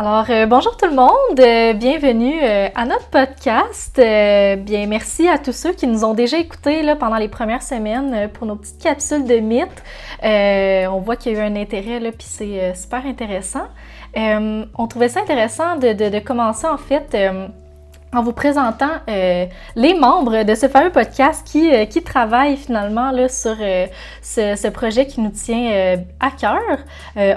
Alors, euh, bonjour tout le monde, euh, bienvenue euh, à notre podcast. bien, merci à tous ceux qui nous ont déjà écoutés pendant les premières semaines pour nos petites capsules de mythes. on voit qu'il y a eu un intérêt, là, puis c'est super intéressant. on trouvait ça intéressant de commencer en fait en vous présentant euh, les membres de ce fameux podcast qui, euh, travaillent finalement sur euh, ce, ce, projet qui nous tient à cœur.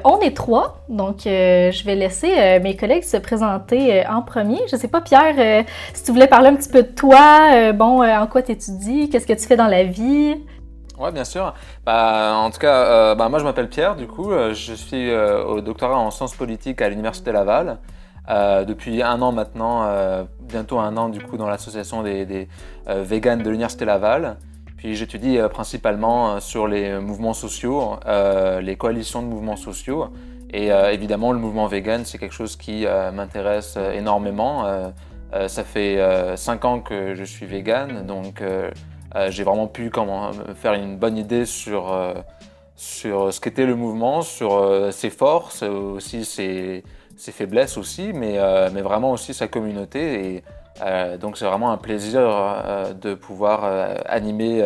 on est trois, donc je vais laisser mes collègues se présenter en premier. Je sais pas, Pierre, si tu voulais parler un petit peu de toi, bon, en quoi tu étudies, qu'est-ce que tu fais dans la vie? Oui, bien sûr. Bah, en tout cas, bah, moi je m'appelle Pierre, du coup, je suis au doctorat en sciences politiques à l'Université Laval. Euh, depuis un an maintenant, euh, bientôt un an du coup dans l'association des, des euh, véganes de l'Université Laval. Puis j'étudie principalement sur les mouvements sociaux, les coalitions de mouvements sociaux. Et évidemment, le mouvement vegan, c'est quelque chose qui m'intéresse énormément. ça fait cinq ans que je suis vegan, donc j'ai vraiment pu comment, faire une bonne idée sur, sur ce qu'était le mouvement, sur ses forces, aussi ses ses faiblesses aussi, mais, euh, mais vraiment aussi sa communauté. Et euh, donc c'est vraiment un plaisir euh, de pouvoir animer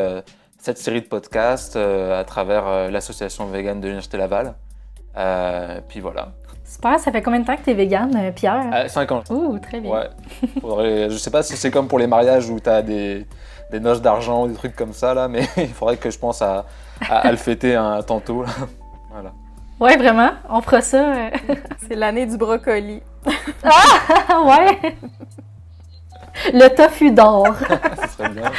cette série de podcasts à travers l'association vegan de l'Université Laval. puis voilà. Super, ça fait combien de temps que tu es vegan, Pierre? cinq ans. Ouh, très bien. Ouais. je sais pas si c'est comme pour les mariages où tu as des, des noces d'argent ou des trucs comme ça, là, mais il faudrait que je pense à, à, le fêter un, tantôt. voilà. Ouais, vraiment, on fera ça. Euh. C'est l'année du brocoli. ah, ouais! Le tofu d'or. ça serait bien.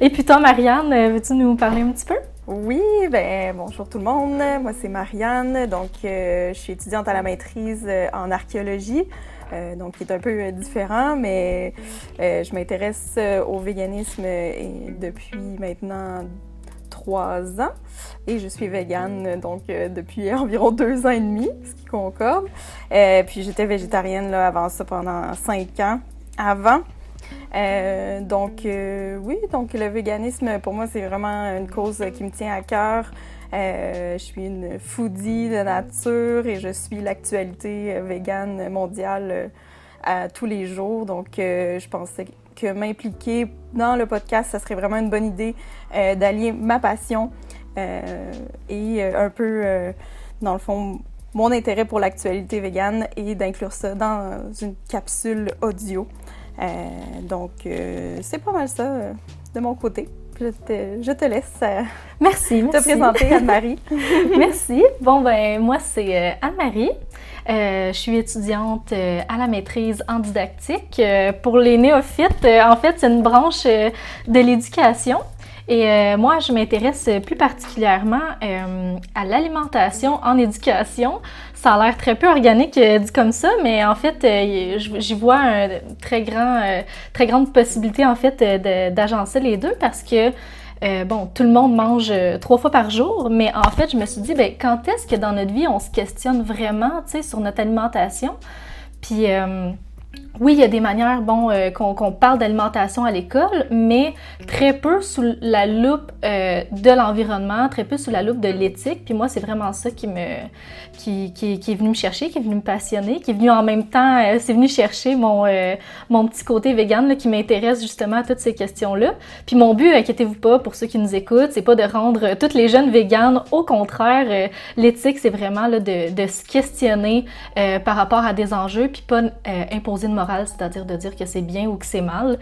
Et puis toi, Marianne, veux-tu nous parler un petit peu? Oui, ben bonjour tout le monde. Moi, c'est Marianne. Donc, euh, je suis étudiante à la maîtrise euh, en archéologie. donc, qui est un peu différent, mais je m'intéresse au véganisme depuis maintenant trois ans et je suis végane donc euh, depuis environ deux ans et demi, ce qui concorde. Euh, puis j'étais végétarienne là, avant ça pendant cinq ans avant. Euh, donc oui, donc le véganisme pour moi c'est vraiment une cause qui me tient à cœur. je suis une foodie de nature et je suis l'actualité végane mondiale tous les jours. Donc je pensais que m'impliquer dans le podcast, ça serait vraiment une bonne idée d'allier ma passion euh, et euh, un peu, euh, dans le fond, mon intérêt pour l'actualité végane et d'inclure ça dans une capsule audio. donc, c'est pas mal ça de mon côté. Je te, je te laisse merci, te présenter, Anne-Marie. merci. Bon, ben, moi, c'est Anne-Marie. Je suis étudiante à la maîtrise en didactique. pour les néophytes, en fait, c'est une branche de l'éducation. Et euh, moi, je m'intéresse plus particulièrement euh, à l'alimentation en éducation. Ça a l'air très peu organique euh, dit comme ça, mais en fait, j'y vois une très, grand, très grande possibilité en fait d'agencer les deux parce que bon, tout le monde mange trois fois par jour, mais en fait, je me suis dit, ben, quand est-ce que dans notre vie, on se questionne vraiment, tu sais, sur notre alimentation? Puis oui, il y a des manières, bon, euh, qu'on parle d'alimentation à l'école, mais très peu sous la loupe euh, de l'environnement, très peu sous la loupe de l'éthique. Puis moi, c'est vraiment ça qui me, qui, qui, est venu me chercher, qui est venu me passionner, qui est venu en même temps, euh, c'est venu chercher mon, mon petit côté vegan qui m'intéresse justement à toutes ces questions-là. Puis mon but, inquiétez-vous pas, pour ceux qui nous écoutent, c'est pas de rendre toutes les jeunes véganes. Au contraire, l'éthique, c'est vraiment de, de se questionner par rapport à des enjeux, puis pas imposer de c'est-à-dire de dire que c'est bien ou que c'est mal.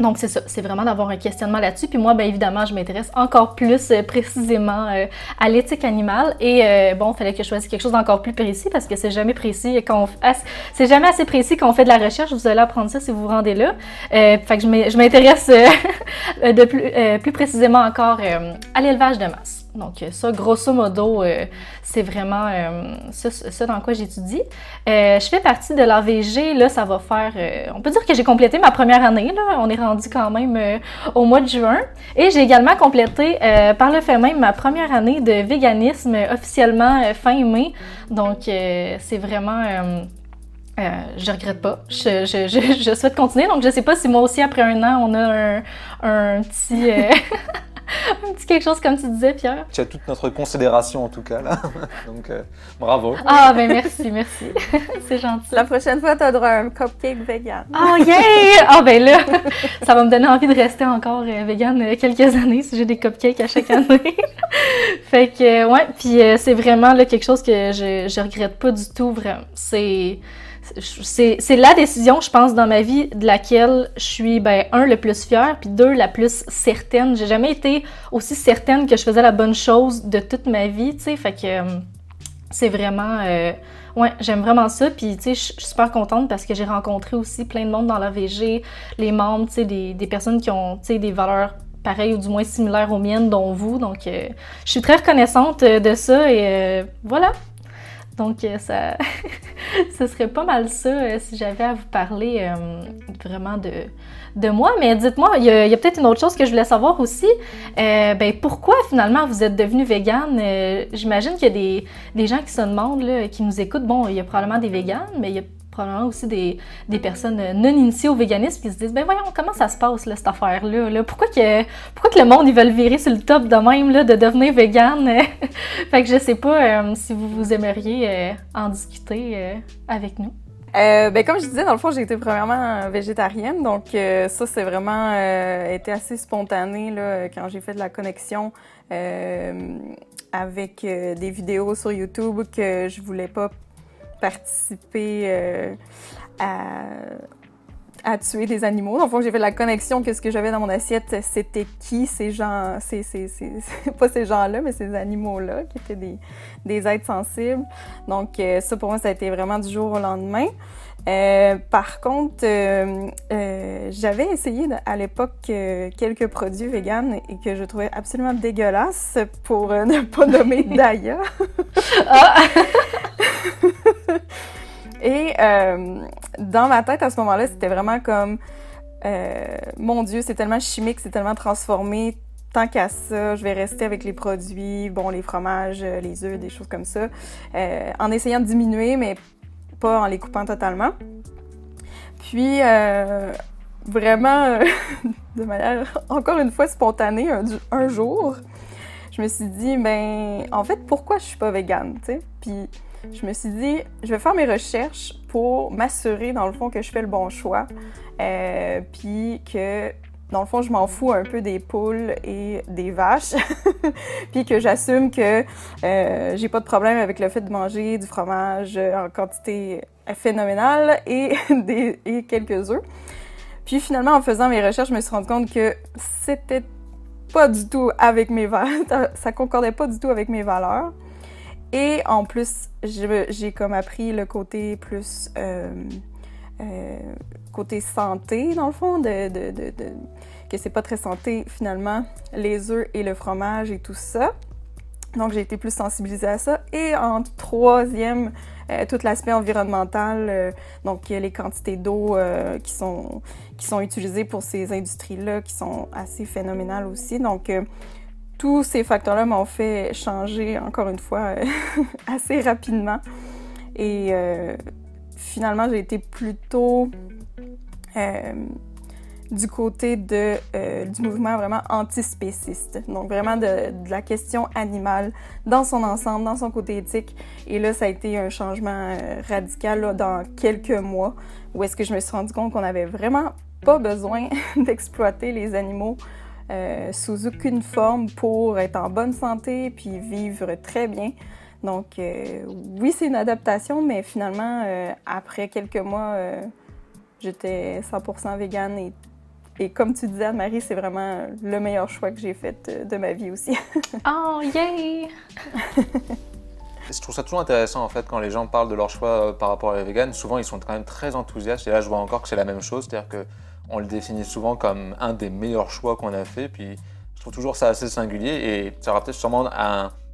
Donc c'est ça, c'est vraiment d'avoir un questionnement là-dessus. Puis moi, bien évidemment, je m'intéresse encore plus euh, précisément euh, à l'éthique animale. Et euh, bon, il fallait que je choisisse quelque chose d'encore plus précis parce que c'est jamais précis c'est jamais assez précis quand on fait de la recherche. Vous allez apprendre ça si vous vous rendez là. fait que je m'intéresse de plus, plus précisément encore à l'élevage de masse. Donc euh, ça, grosso modo, euh, c'est vraiment euh, ça, dans quoi j'étudie. je fais partie de l'AVG, là, ça va faire... on peut dire que j'ai complété ma première année, là. On est rendu quand même au mois de juin. Et j'ai également complété, par le fait même, ma première année de véganisme officiellement fin mai. Donc c'est vraiment... je regrette pas. Je, souhaite continuer. Donc, je sais pas si moi aussi, après un an, on a un, un petit... un petit quelque chose comme tu disais, Pierre. Tu as toute notre considération en tout cas là. Donc euh, bravo. Ah ben merci, merci. c'est gentil. La prochaine fois, tu as droit à un cupcake vegan. Oh yeah! Ah ben là, ça va me donner envie de rester encore euh, vegan euh, quelques années si j'ai des cupcakes à chaque année. fait que ouais, puis c'est vraiment là, quelque chose que je, je regrette pas du tout. Vraiment. C'est c'est la décision, je pense, dans ma vie de laquelle je suis, ben, un, le plus fière, puis deux, la plus certaine. J'ai jamais été aussi certaine que je faisais la bonne chose de toute ma vie, tu sais. Fait que euh, c'est vraiment. Euh, ouais, j'aime vraiment ça. Puis, tu sais, je suis super contente parce que j'ai rencontré aussi plein de monde dans la VG, les membres, tu sais, des, des, personnes qui ont, tu sais, des valeurs pareilles ou du moins similaires aux miennes, dont vous. Donc, euh, je suis très reconnaissante de ça et voilà. Donc, euh, ça, ce serait pas mal ça euh, si j'avais à vous parler euh, vraiment de, moi. Mais dites-moi, il y a, peut-être une autre chose que je voulais savoir aussi. ben, pourquoi finalement vous êtes devenu végane? J'imagine qu'il y a des, des, gens qui se demandent, là, qui nous écoutent. Bon, il y a probablement des véganes, mais il y a probablement aussi des, des, personnes non initiées au véganisme qui se disent ben voyons comment ça se passe cette affaire là, pourquoi que pourquoi que le monde ils veulent virer sur le top de même là, de devenir végane? Fait que je sais pas euh, si vous vous aimeriez euh, en discuter euh, avec nous. Ben, comme je disais, dans le fond, j'ai été premièrement végétarienne, donc ça, c'est vraiment été assez spontané là, quand j'ai fait de la connexion avec des vidéos sur YouTube que je voulais pas participer euh, à, tuer des animaux. Donc, j'ai fait la connexion que ce que j'avais dans mon assiette, c'était qui ces gens, c'est pas ces gens-là, mais ces animaux-là, qui étaient des, des, êtres sensibles. Donc, euh, ça, pour moi, ça a été vraiment du jour au lendemain. Euh, par contre, j'avais essayé à l'époque quelques produits véganes et que je trouvais absolument dégueulasses pour ne pas nommer Daya. ah! Et euh, dans ma tête, à ce moment-là, c'était vraiment comme, euh, mon Dieu, c'est tellement chimique, c'est tellement transformé. Tant qu'à ça, je vais rester avec les produits, bon, les fromages, les œufs, des choses comme ça, euh, en essayant de diminuer, mais pas en les coupant totalement. Puis, vraiment, de manière encore une fois spontanée, un, jour, je me suis dit, ben, en fait, pourquoi je suis pas végane, tu sais? Puis, je me suis dit, je vais faire mes recherches pour m'assurer, dans le fond, que je fais le bon choix. Euh, puis que, dans le fond, je m'en fous un peu des poules et des vaches. puis que j'assume que euh, j'ai pas de problème avec le fait de manger du fromage en quantité phénoménale et, des, et quelques œufs. Puis finalement, en faisant mes recherches, je me suis rendu compte que c'était pas du tout avec mes valeurs, ça concordait pas du tout avec mes valeurs. Et en plus, j'ai comme appris le côté plus euh, euh, côté santé, dans le fond, de, de, de, que c'est pas très santé finalement, les œufs et le fromage et tout ça. Donc j'ai été plus sensibilisée à ça. Et en troisième, euh, tout l'aspect environnemental, donc les quantités d'eau qui, sont, qui sont utilisées pour ces industries-là, qui sont assez phénoménales aussi. Donc tous ces facteurs-là m'ont fait changer, encore une fois, assez rapidement. Et euh, finalement, j'ai été plutôt euh, du côté euh, du mouvement vraiment antispéciste. Donc vraiment de, la question animale dans son ensemble, dans son côté éthique. Et là, ça a été un changement radical dans quelques mois où est-ce que je me suis rendu compte qu'on avait vraiment pas besoin d'exploiter les animaux euh, sous aucune forme pour être en bonne santé puis vivre très bien. Donc euh, oui, c'est une adaptation, mais finalement, euh, après quelques mois, j'étais 100% végane et, et, comme tu disais, Anne-Marie, c'est vraiment le meilleur choix que j'ai fait de ma vie aussi. oh, yay! Je trouve ça toujours intéressant en fait quand les gens parlent de leur choix par rapport à la vegan. Souvent ils sont quand même très enthousiastes et là je vois encore que c'est la même chose, c'est-à-dire que on le définit souvent comme un des meilleurs choix qu'on a fait. Puis je trouve toujours ça assez singulier et ça peut-être sûrement.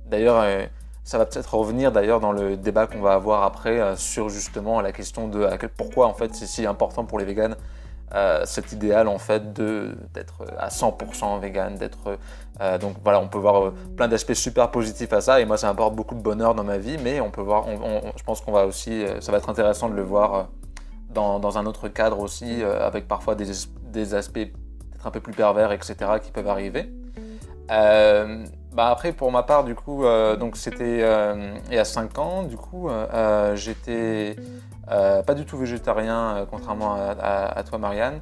D'ailleurs, euh, ça va peut-être revenir d'ailleurs dans le débat qu'on va avoir après euh, sur justement la question de pourquoi en fait c'est si important pour les véganes euh, cet idéal en fait de d'être à 100% vegan, d'être donc voilà on peut voir plein d'aspects super positifs à ça et moi ça apporte beaucoup de bonheur dans ma vie mais on peut voir, je pense qu'on va aussi ça va être intéressant de le voir dans, un autre cadre aussi, euh, avec parfois des, aspects peut-être un peu plus pervers, etc., qui peuvent arriver. bah après, pour ma part, du coup, donc c'était il y a 5 ans, du coup, j'étais pas du tout végétarien, contrairement à, toi, Marianne.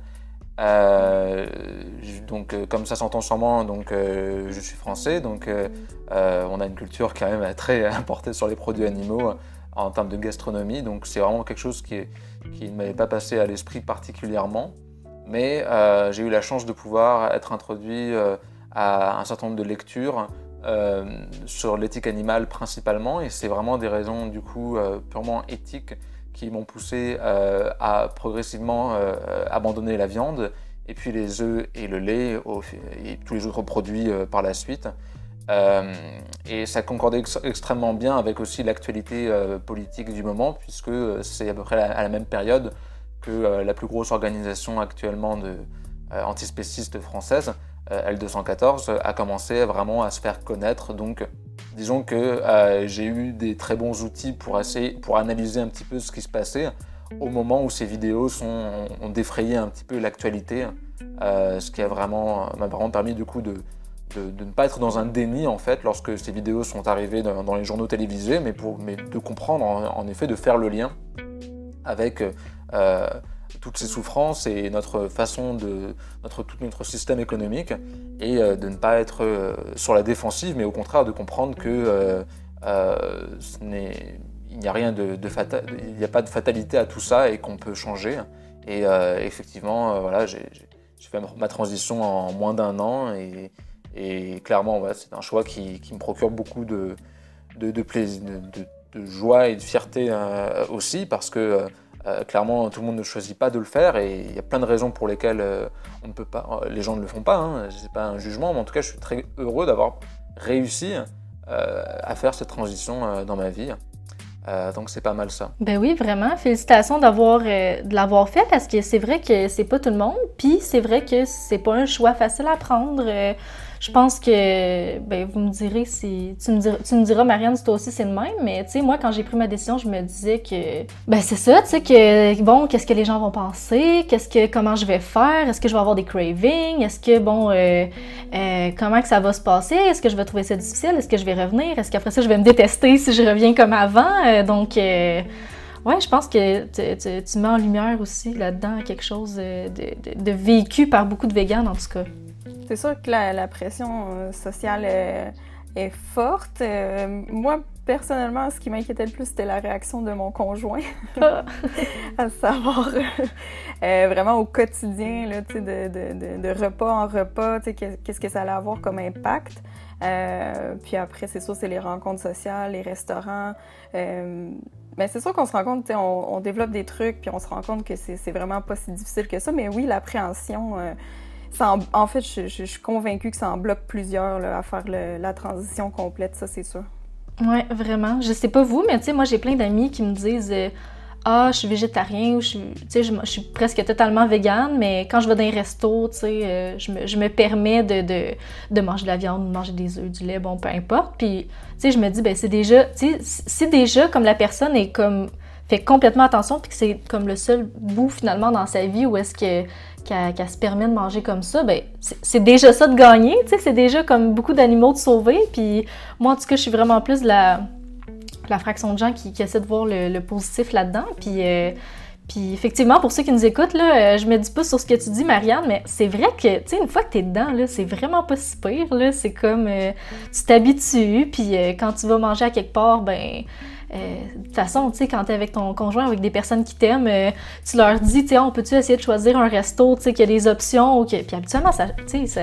donc, comme ça s'entend sûrement, donc je suis français, donc on a une culture quand même très importée sur les produits animaux en termes de gastronomie, donc c'est vraiment quelque chose qui, qui ne m'avait pas passé à l'esprit particulièrement. Mais euh, j'ai eu la chance de pouvoir être introduit euh, à un certain nombre de lectures euh, sur l'éthique animale principalement, et c'est vraiment des raisons du coup purement éthiques qui m'ont poussé à progressivement abandonner la viande, et puis les œufs et le lait, et tous les autres produits par la suite. Et ça concordait extrêmement bien avec aussi l'actualité politique du moment, puisque c'est à peu près à la même période que euh, la plus grosse organisation actuellement de, euh, antispéciste française, euh, L214, a commencé vraiment à se faire connaître. Donc, disons que j'ai eu des très bons outils pour, analyser un petit peu ce qui se passait au moment où ces vidéos ont défrayé un petit peu l'actualité, ce qui a vraiment, m'a vraiment permis du coup de, de, ne pas être dans un déni en fait lorsque ces vidéos sont arrivées dans, les journaux télévisés, mais, pour, mais de comprendre en, effet, de faire le lien avec euh, toutes ces souffrances et notre façon de notre tout notre système économique et euh, de ne pas être euh, sur la défensive mais au contraire de comprendre que n'y a rien de, fatal, il n'y a pas de fatalité à tout ça et qu'on peut changer. Et effectivement voilà j'ai fait ma transition en moins d'un an et clairement c'est un choix qui, qui, me procure beaucoup de, de, de, joie et de fierté aussi parce que euh, clairement, tout le monde ne choisit pas de le faire et il y a plein de raisons pour lesquelles euh, on ne peut pas, euh, les gens ne le font pas. Hein, Ce n'est pas un jugement, mais en tout cas, je suis très heureux d'avoir réussi à faire cette transition dans ma vie. donc c'est pas mal ça. Ben oui, vraiment. Félicitations d'avoir de l'avoir fait parce que c'est vrai que c'est pas tout le monde. Puis c'est vrai que c'est pas un choix facile à prendre je pense que, ben, vous me direz si. Tu me diras, tu Marianne, toi aussi, c'est le même. Mais, tu sais, moi, quand j'ai pris ma décision, je me disais que, ben, c'est ça, tu sais, que, bon, qu'est-ce que les gens vont penser? Qu'est-ce que, comment je vais faire? Est-ce que je vais avoir des cravings? Est-ce que, bon, euh, euh, comment que ça va se passer? Est-ce que je vais trouver ça difficile? Est-ce que je vais revenir? Est-ce qu'après ça, je vais me détester si je reviens comme avant? Euh, donc, Ouais, je pense que tu, mets en lumière aussi là-dedans quelque chose de, de, de, vécu par beaucoup de véganes, en tout cas. C'est sûr que la, pression euh, sociale est, forte. Euh, moi, personnellement, ce qui m'inquiétait le plus, c'était la réaction de mon conjoint. à savoir, euh, vraiment au quotidien, là, de, de, de, repas en repas, qu'est-ce que ça allait avoir comme impact. puis après, c'est sûr, c'est les rencontres sociales, les restaurants. mais c'est sûr qu'on se rend compte, on, on, développe des trucs, puis on se rend compte que c'est vraiment pas si difficile que ça. Mais oui, l'appréhension en, fait, je, suis convaincue que ça en bloque plusieurs à faire la transition complète, ça c'est sûr. Oui, vraiment. Je sais pas vous, mais moi j'ai plein d'amis qui me disent euh, Ah, je suis végétarien ou je suis, presque totalement végane, mais quand je vais dans un resto, euh, je, me, permets de, manger de la viande, de manger des œufs, du lait, bon, peu importe. Puis, je me dis, ben c'est déjà, tu déjà comme la personne fait complètement attention puis que c'est comme le seul bout finalement dans sa vie où est-ce que qu'elle se permet de manger comme ça, ben c'est déjà ça de gagner, tu sais, c'est déjà comme beaucoup d'animaux de sauver. Puis moi, en tout cas, je suis vraiment plus la, la fraction de gens qui, essaient de voir le, positif là-dedans. Puis, euh, puis effectivement, pour ceux qui nous écoutent, là, euh, je me dis pas sur ce que tu dis, Marianne, mais c'est vrai que, tu sais, une fois que tu es dedans, là, c'est vraiment pas si pire, là. C'est comme, euh, tu t'habitues, puis quand tu vas manger à quelque part, ben de toute façon, tu sais, quand tu es avec ton conjoint, avec des personnes qui t'aiment, euh, tu leur dis, tu sais, on peut-tu essayer de choisir un resto, tu sais, qu'il y a des options, puis habituellement, ça, ça,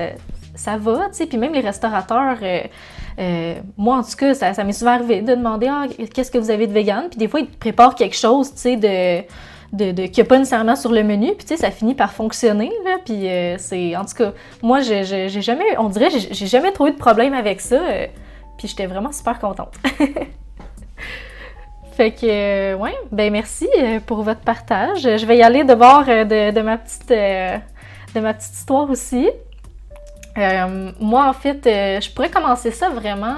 ça va, tu sais, puis même les restaurateurs, euh, moi, en tout cas, ça, m'est souvent arrivé de demander, ah, qu'est-ce que vous avez de vegan, puis des fois, ils te préparent quelque chose, tu sais, de... De, de, qui n'est pas nécessairement sur le menu, puis tu sais, ça finit par fonctionner, là, puis c'est, en tout cas, moi, j'ai jamais, on dirait, j'ai jamais trouvé de problème avec ça, puis j'étais vraiment super contente. Fait que, euh, ouais, ben merci euh, pour votre partage. Je vais y aller de bord euh, de, ma, petite, de ma petite histoire aussi. moi, en fait, je pourrais commencer ça vraiment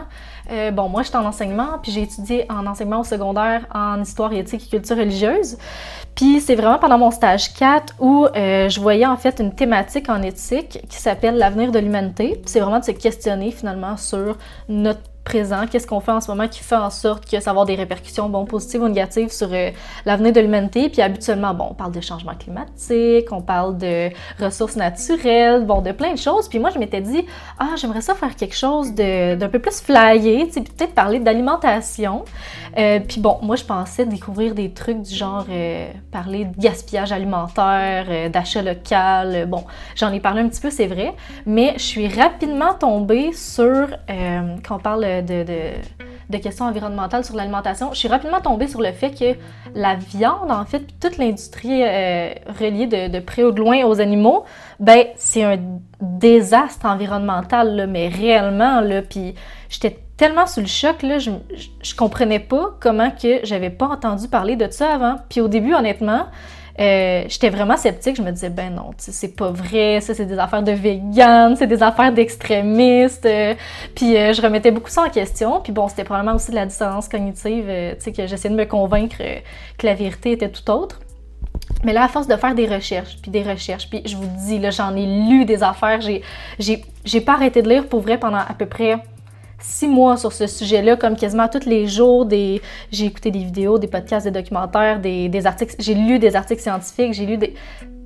Euh, bon, moi, j'étais en enseignement, puis j'ai étudié en enseignement au secondaire en histoire éthique et culture religieuse. Puis c'est vraiment pendant mon stage 4 où euh, je voyais en fait une thématique en éthique qui s'appelle l'avenir de l'humanité. C'est vraiment de se questionner finalement sur notre présent, qu'est-ce qu'on fait en ce moment qui fait en sorte que ça va avoir des répercussions, bon, positives ou négatives sur euh, l'avenir de l'humanité? Puis habituellement, bon, on parle de changement climatique, on parle de ressources naturelles, bon, de plein de choses. Puis moi, je m'étais dit, ah, j'aimerais ça faire quelque chose d'un peu plus flyé, tu sais, peut-être parler d'alimentation. Euh, puis bon, moi, je pensais découvrir des trucs du genre euh, parler de gaspillage alimentaire, d'achat local. bon, j'en ai parlé un petit peu, c'est vrai, mais je suis rapidement tombée sur, quand on parle de, questions environnementales sur l'alimentation, je suis rapidement tombée sur le fait que la viande, en fait, toute l'industrie euh, reliée de, près ou de loin aux animaux, ben c'est un désastre environnemental, mais réellement, puis j'étais tellement sous le choc, là, je, je, comprenais pas comment que j'avais pas entendu parler de ça avant. Puis au début, honnêtement, euh, j'étais vraiment sceptique. Je me disais, ben non, c'est pas vrai, ça c'est des affaires de vegan, c'est des affaires d'extrémistes. Euh. puis euh, je remettais beaucoup ça en question. Puis bon, c'était probablement aussi de la dissonance cognitive, tu sais, que j'essayais de me convaincre que la vérité était tout autre. Mais là, à force de faire des recherches, puis des recherches, puis je vous dis, là, j'en ai lu des affaires, j'ai pas arrêté de lire pour vrai pendant à peu près six mois sur ce sujet-là, comme quasiment tous les jours. J'ai écouté des vidéos, des podcasts, des documentaires, des, des articles. J'ai lu des articles scientifiques, j'ai lu des.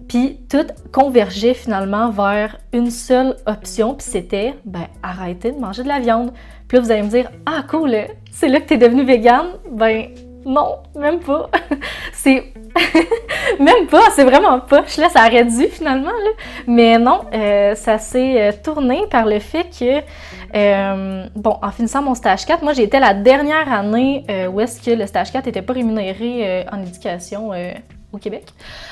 Puis tout convergeait finalement vers une seule option, puis c'était ben arrêter de manger de la viande. Puis là, vous allez me dire Ah, cool, c'est là que t'es devenu végane? Ben non, même pas. c'est. même pas, c'est vraiment. Je laisse ça aurait dû finalement, là. Mais non, euh, ça s'est euh, tourné par le fait que, euh, bon, en finissant mon stage 4, moi j'étais la dernière année où est-ce que le stage 4 n'était pas rémunéré en éducation au Québec.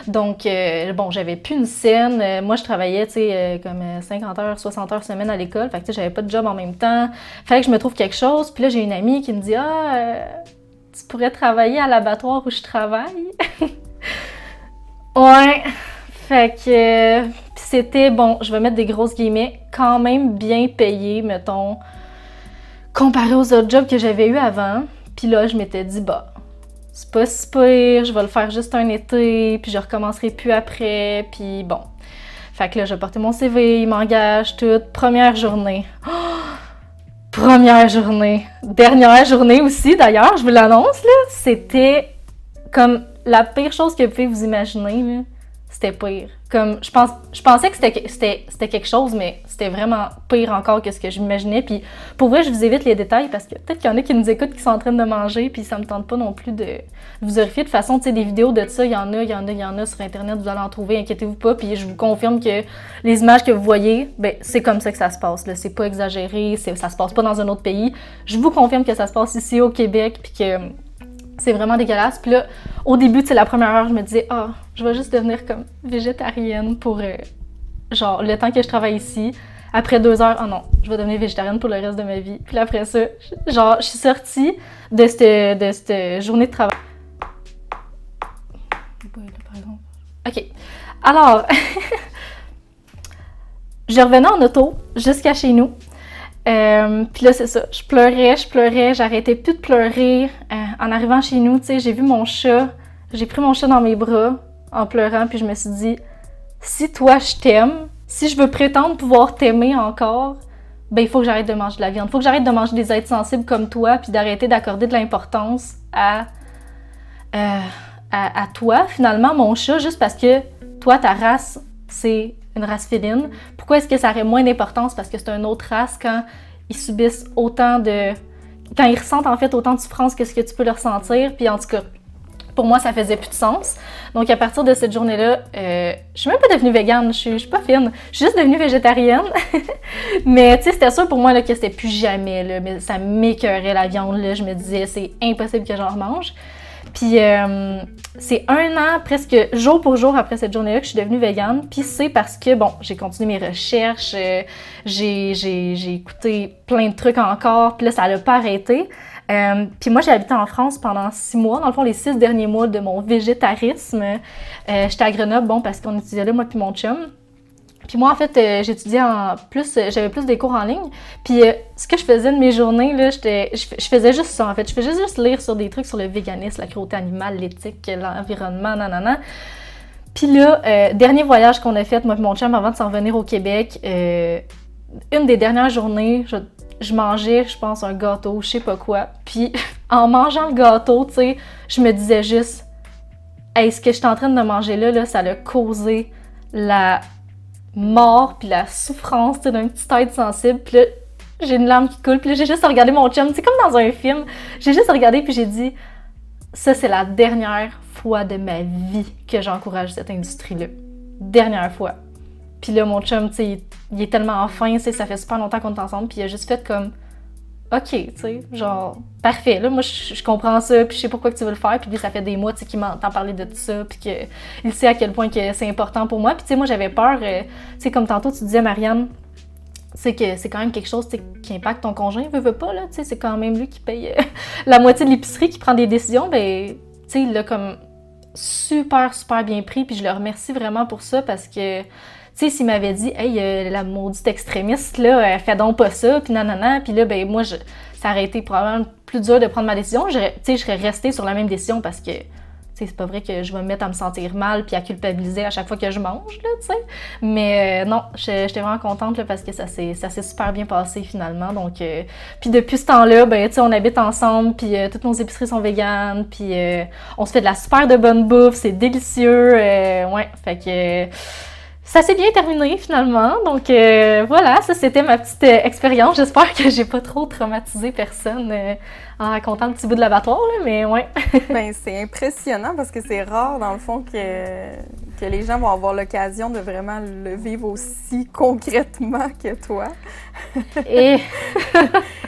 Donc, bon, j'avais plus une scène. moi, je travaillais, tu sais, comme 50 heures, 60 heures semaine à l'école. Fait que, tu sais, j'avais pas de job en même temps. Fallait que je me trouve quelque chose. Puis là, j'ai une amie qui me dit, ah, tu pourrais travailler à l'abattoir où je travaille. ouais. Fait que c'était, bon, je vais mettre des grosses guillemets, quand même bien payé, mettons, comparé aux autres jobs que j'avais eu avant. Puis là, je m'étais dit, bah, c'est pas si pire, je vais le faire juste un été, puis je recommencerai plus après, puis bon. Fait que là, j'ai porté mon CV, il m'engage toute. Première journée. Oh! Première journée. Dernière journée aussi, d'ailleurs, je vous l'annonce, là. C'était comme la pire chose que vous pouvez vous imaginer, C'était pire. Comme, je, pense, je pensais que c'était quelque chose, mais c'était vraiment pire encore que ce que j'imaginais. Puis, pour vrai, je vous évite les détails parce que peut-être qu'il y en a qui nous écoutent qui sont en train de manger, puis ça me tente pas non plus de vous vérifier. De toute façon, tu sais, des vidéos de ça, il y en a, il y en a, il y en a sur Internet, vous allez en trouver, inquiétez-vous pas. Puis, je vous confirme que les images que vous voyez, ben, c'est comme ça que ça se passe. C'est pas exagéré, ça se passe pas dans un autre pays. Je vous confirme que ça se passe ici au Québec, puis que c'est vraiment dégueulasse. Puis là, au début, c'est la première heure, je me disais, ah, je vais juste devenir comme végétarienne pour, euh, genre, le temps que je travaille ici. Après deux heures, oh non, je vais devenir végétarienne pour le reste de ma vie. Puis après ça, genre, je suis sortie de cette, de cette journée de travail. OK. Alors, je revenais en auto jusqu'à chez nous. Euh, puis là, c'est ça. Je pleurais, je pleurais, j'arrêtais plus de pleurer. Euh, en arrivant chez nous, tu sais, j'ai vu mon chat. J'ai pris mon chat dans mes bras en pleurant, puis je me suis dit, si toi je t'aime, si je veux prétendre pouvoir t'aimer encore, ben il faut que j'arrête de manger de la viande. Il faut que j'arrête de manger des êtres sensibles comme toi, puis d'arrêter d'accorder de l'importance à, euh, à, à toi, finalement, mon chat, juste parce que toi, ta race, c'est une race féline. Pourquoi est-ce que ça aurait moins d'importance? Parce que c'est une autre race quand ils subissent autant de... quand ils ressentent en fait autant de souffrance que ce que tu peux leur sentir. Puis en tout cas, pour moi, ça faisait plus de sens. Donc à partir de cette journée-là, euh, je suis même pas devenue végane, je suis, suis pas fine. Je suis juste devenue végétarienne. mais tu sais, c'était sûr pour moi là, que c'était plus jamais. Là, mais ça m'écœurait la viande. Là. Je me disais, c'est impossible que j'en mange. Puis euh, c'est un an, presque jour pour jour après cette journée-là, que je suis devenue végane. Puis c'est parce que, bon, j'ai continué mes recherches, euh, j'ai écouté plein de trucs encore, puis là, ça n'a pas arrêté. Euh, puis moi, j'ai habité en France pendant six mois, dans le fond, les six derniers mois de mon végétarisme. J'étais à Grenoble, bon, parce qu'on étudiait là, moi puis mon chum. Puis moi, en fait, euh, j'étudiais en plus, euh, j'avais plus des cours en ligne. Puis ce que je faisais de mes journées, là, je, faisais juste ça, en fait. Je faisais juste lire sur des trucs sur le véganisme, la cruauté animale, l'éthique, l'environnement, nanana. Puis là, dernier voyage qu'on a fait, moi et mon chum, avant de s'en revenir au Québec, une des dernières journées, je, je mangeais, je pense, un gâteau, je sais pas quoi. Puis en mangeant le gâteau, tu sais, je me disais juste, hey, ce que je suis en train de manger là, là ça a causé la mort puis la souffrance d'un petit tête sensible. Puis là, j'ai une larme qui coule. Puis là, j'ai juste regardé mon chum, c'est comme dans un film. J'ai juste regardé puis j'ai dit, ça c'est la dernière fois de ma vie que j'encourage cette industrie-là. Dernière fois. Puis là, mon chum, tu sais, il est tellement fin, tu ça fait super longtemps qu'on est ensemble, puis il a juste fait comme, OK, tu sais, genre, parfait, là, moi, je, comprends ça, puis je sais pourquoi que tu veux le faire, puis lui, ça fait des mois, tu sais, qu'il m'entend parler de tout ça, puis qu'il sait à quel point que c'est important pour moi, puis tu sais, moi, j'avais peur, euh, tu sais, comme tantôt, tu disais, Marianne, c'est que c'est quand même quelque chose qui impacte ton conjoint, veut, veut pas, là, tu sais, c'est quand même lui qui paye euh, la moitié de l'épicerie, qui prend des décisions, ben, tu sais, il l'a comme super, super bien pris, puis je le remercie vraiment pour ça, parce que tu sais, s'il m'avait dit, hey, euh, la maudite extrémiste, là, elle fait donc pas ça, puis nanana, puis là, ben moi, je, ça aurait été probablement plus dur de prendre ma décision. Tu sais, je serais restée sur la même décision parce que, tu sais, c'est pas vrai que je vais me mettre à me sentir mal puis à culpabiliser à chaque fois que je mange, là, tu sais. Mais euh, non, j'étais vraiment contente, là, parce que ça s'est super bien passé, finalement. Donc, euh, puis depuis ce temps-là, ben, tu sais, on habite ensemble, puis toutes nos épiceries sont véganes, puis on se fait de la super de bonne bouffe, c'est délicieux, ouais, fait que ça s'est bien terminé finalement. Donc euh, voilà, ça c'était ma petite euh, expérience. J'espère que j'ai pas trop traumatisé personne euh, en racontant un petit bout de l'abattoir, mais ouais. ben, c'est impressionnant parce que c'est rare dans le fond que, que les gens vont avoir l'occasion de vraiment le vivre aussi concrètement que toi. Et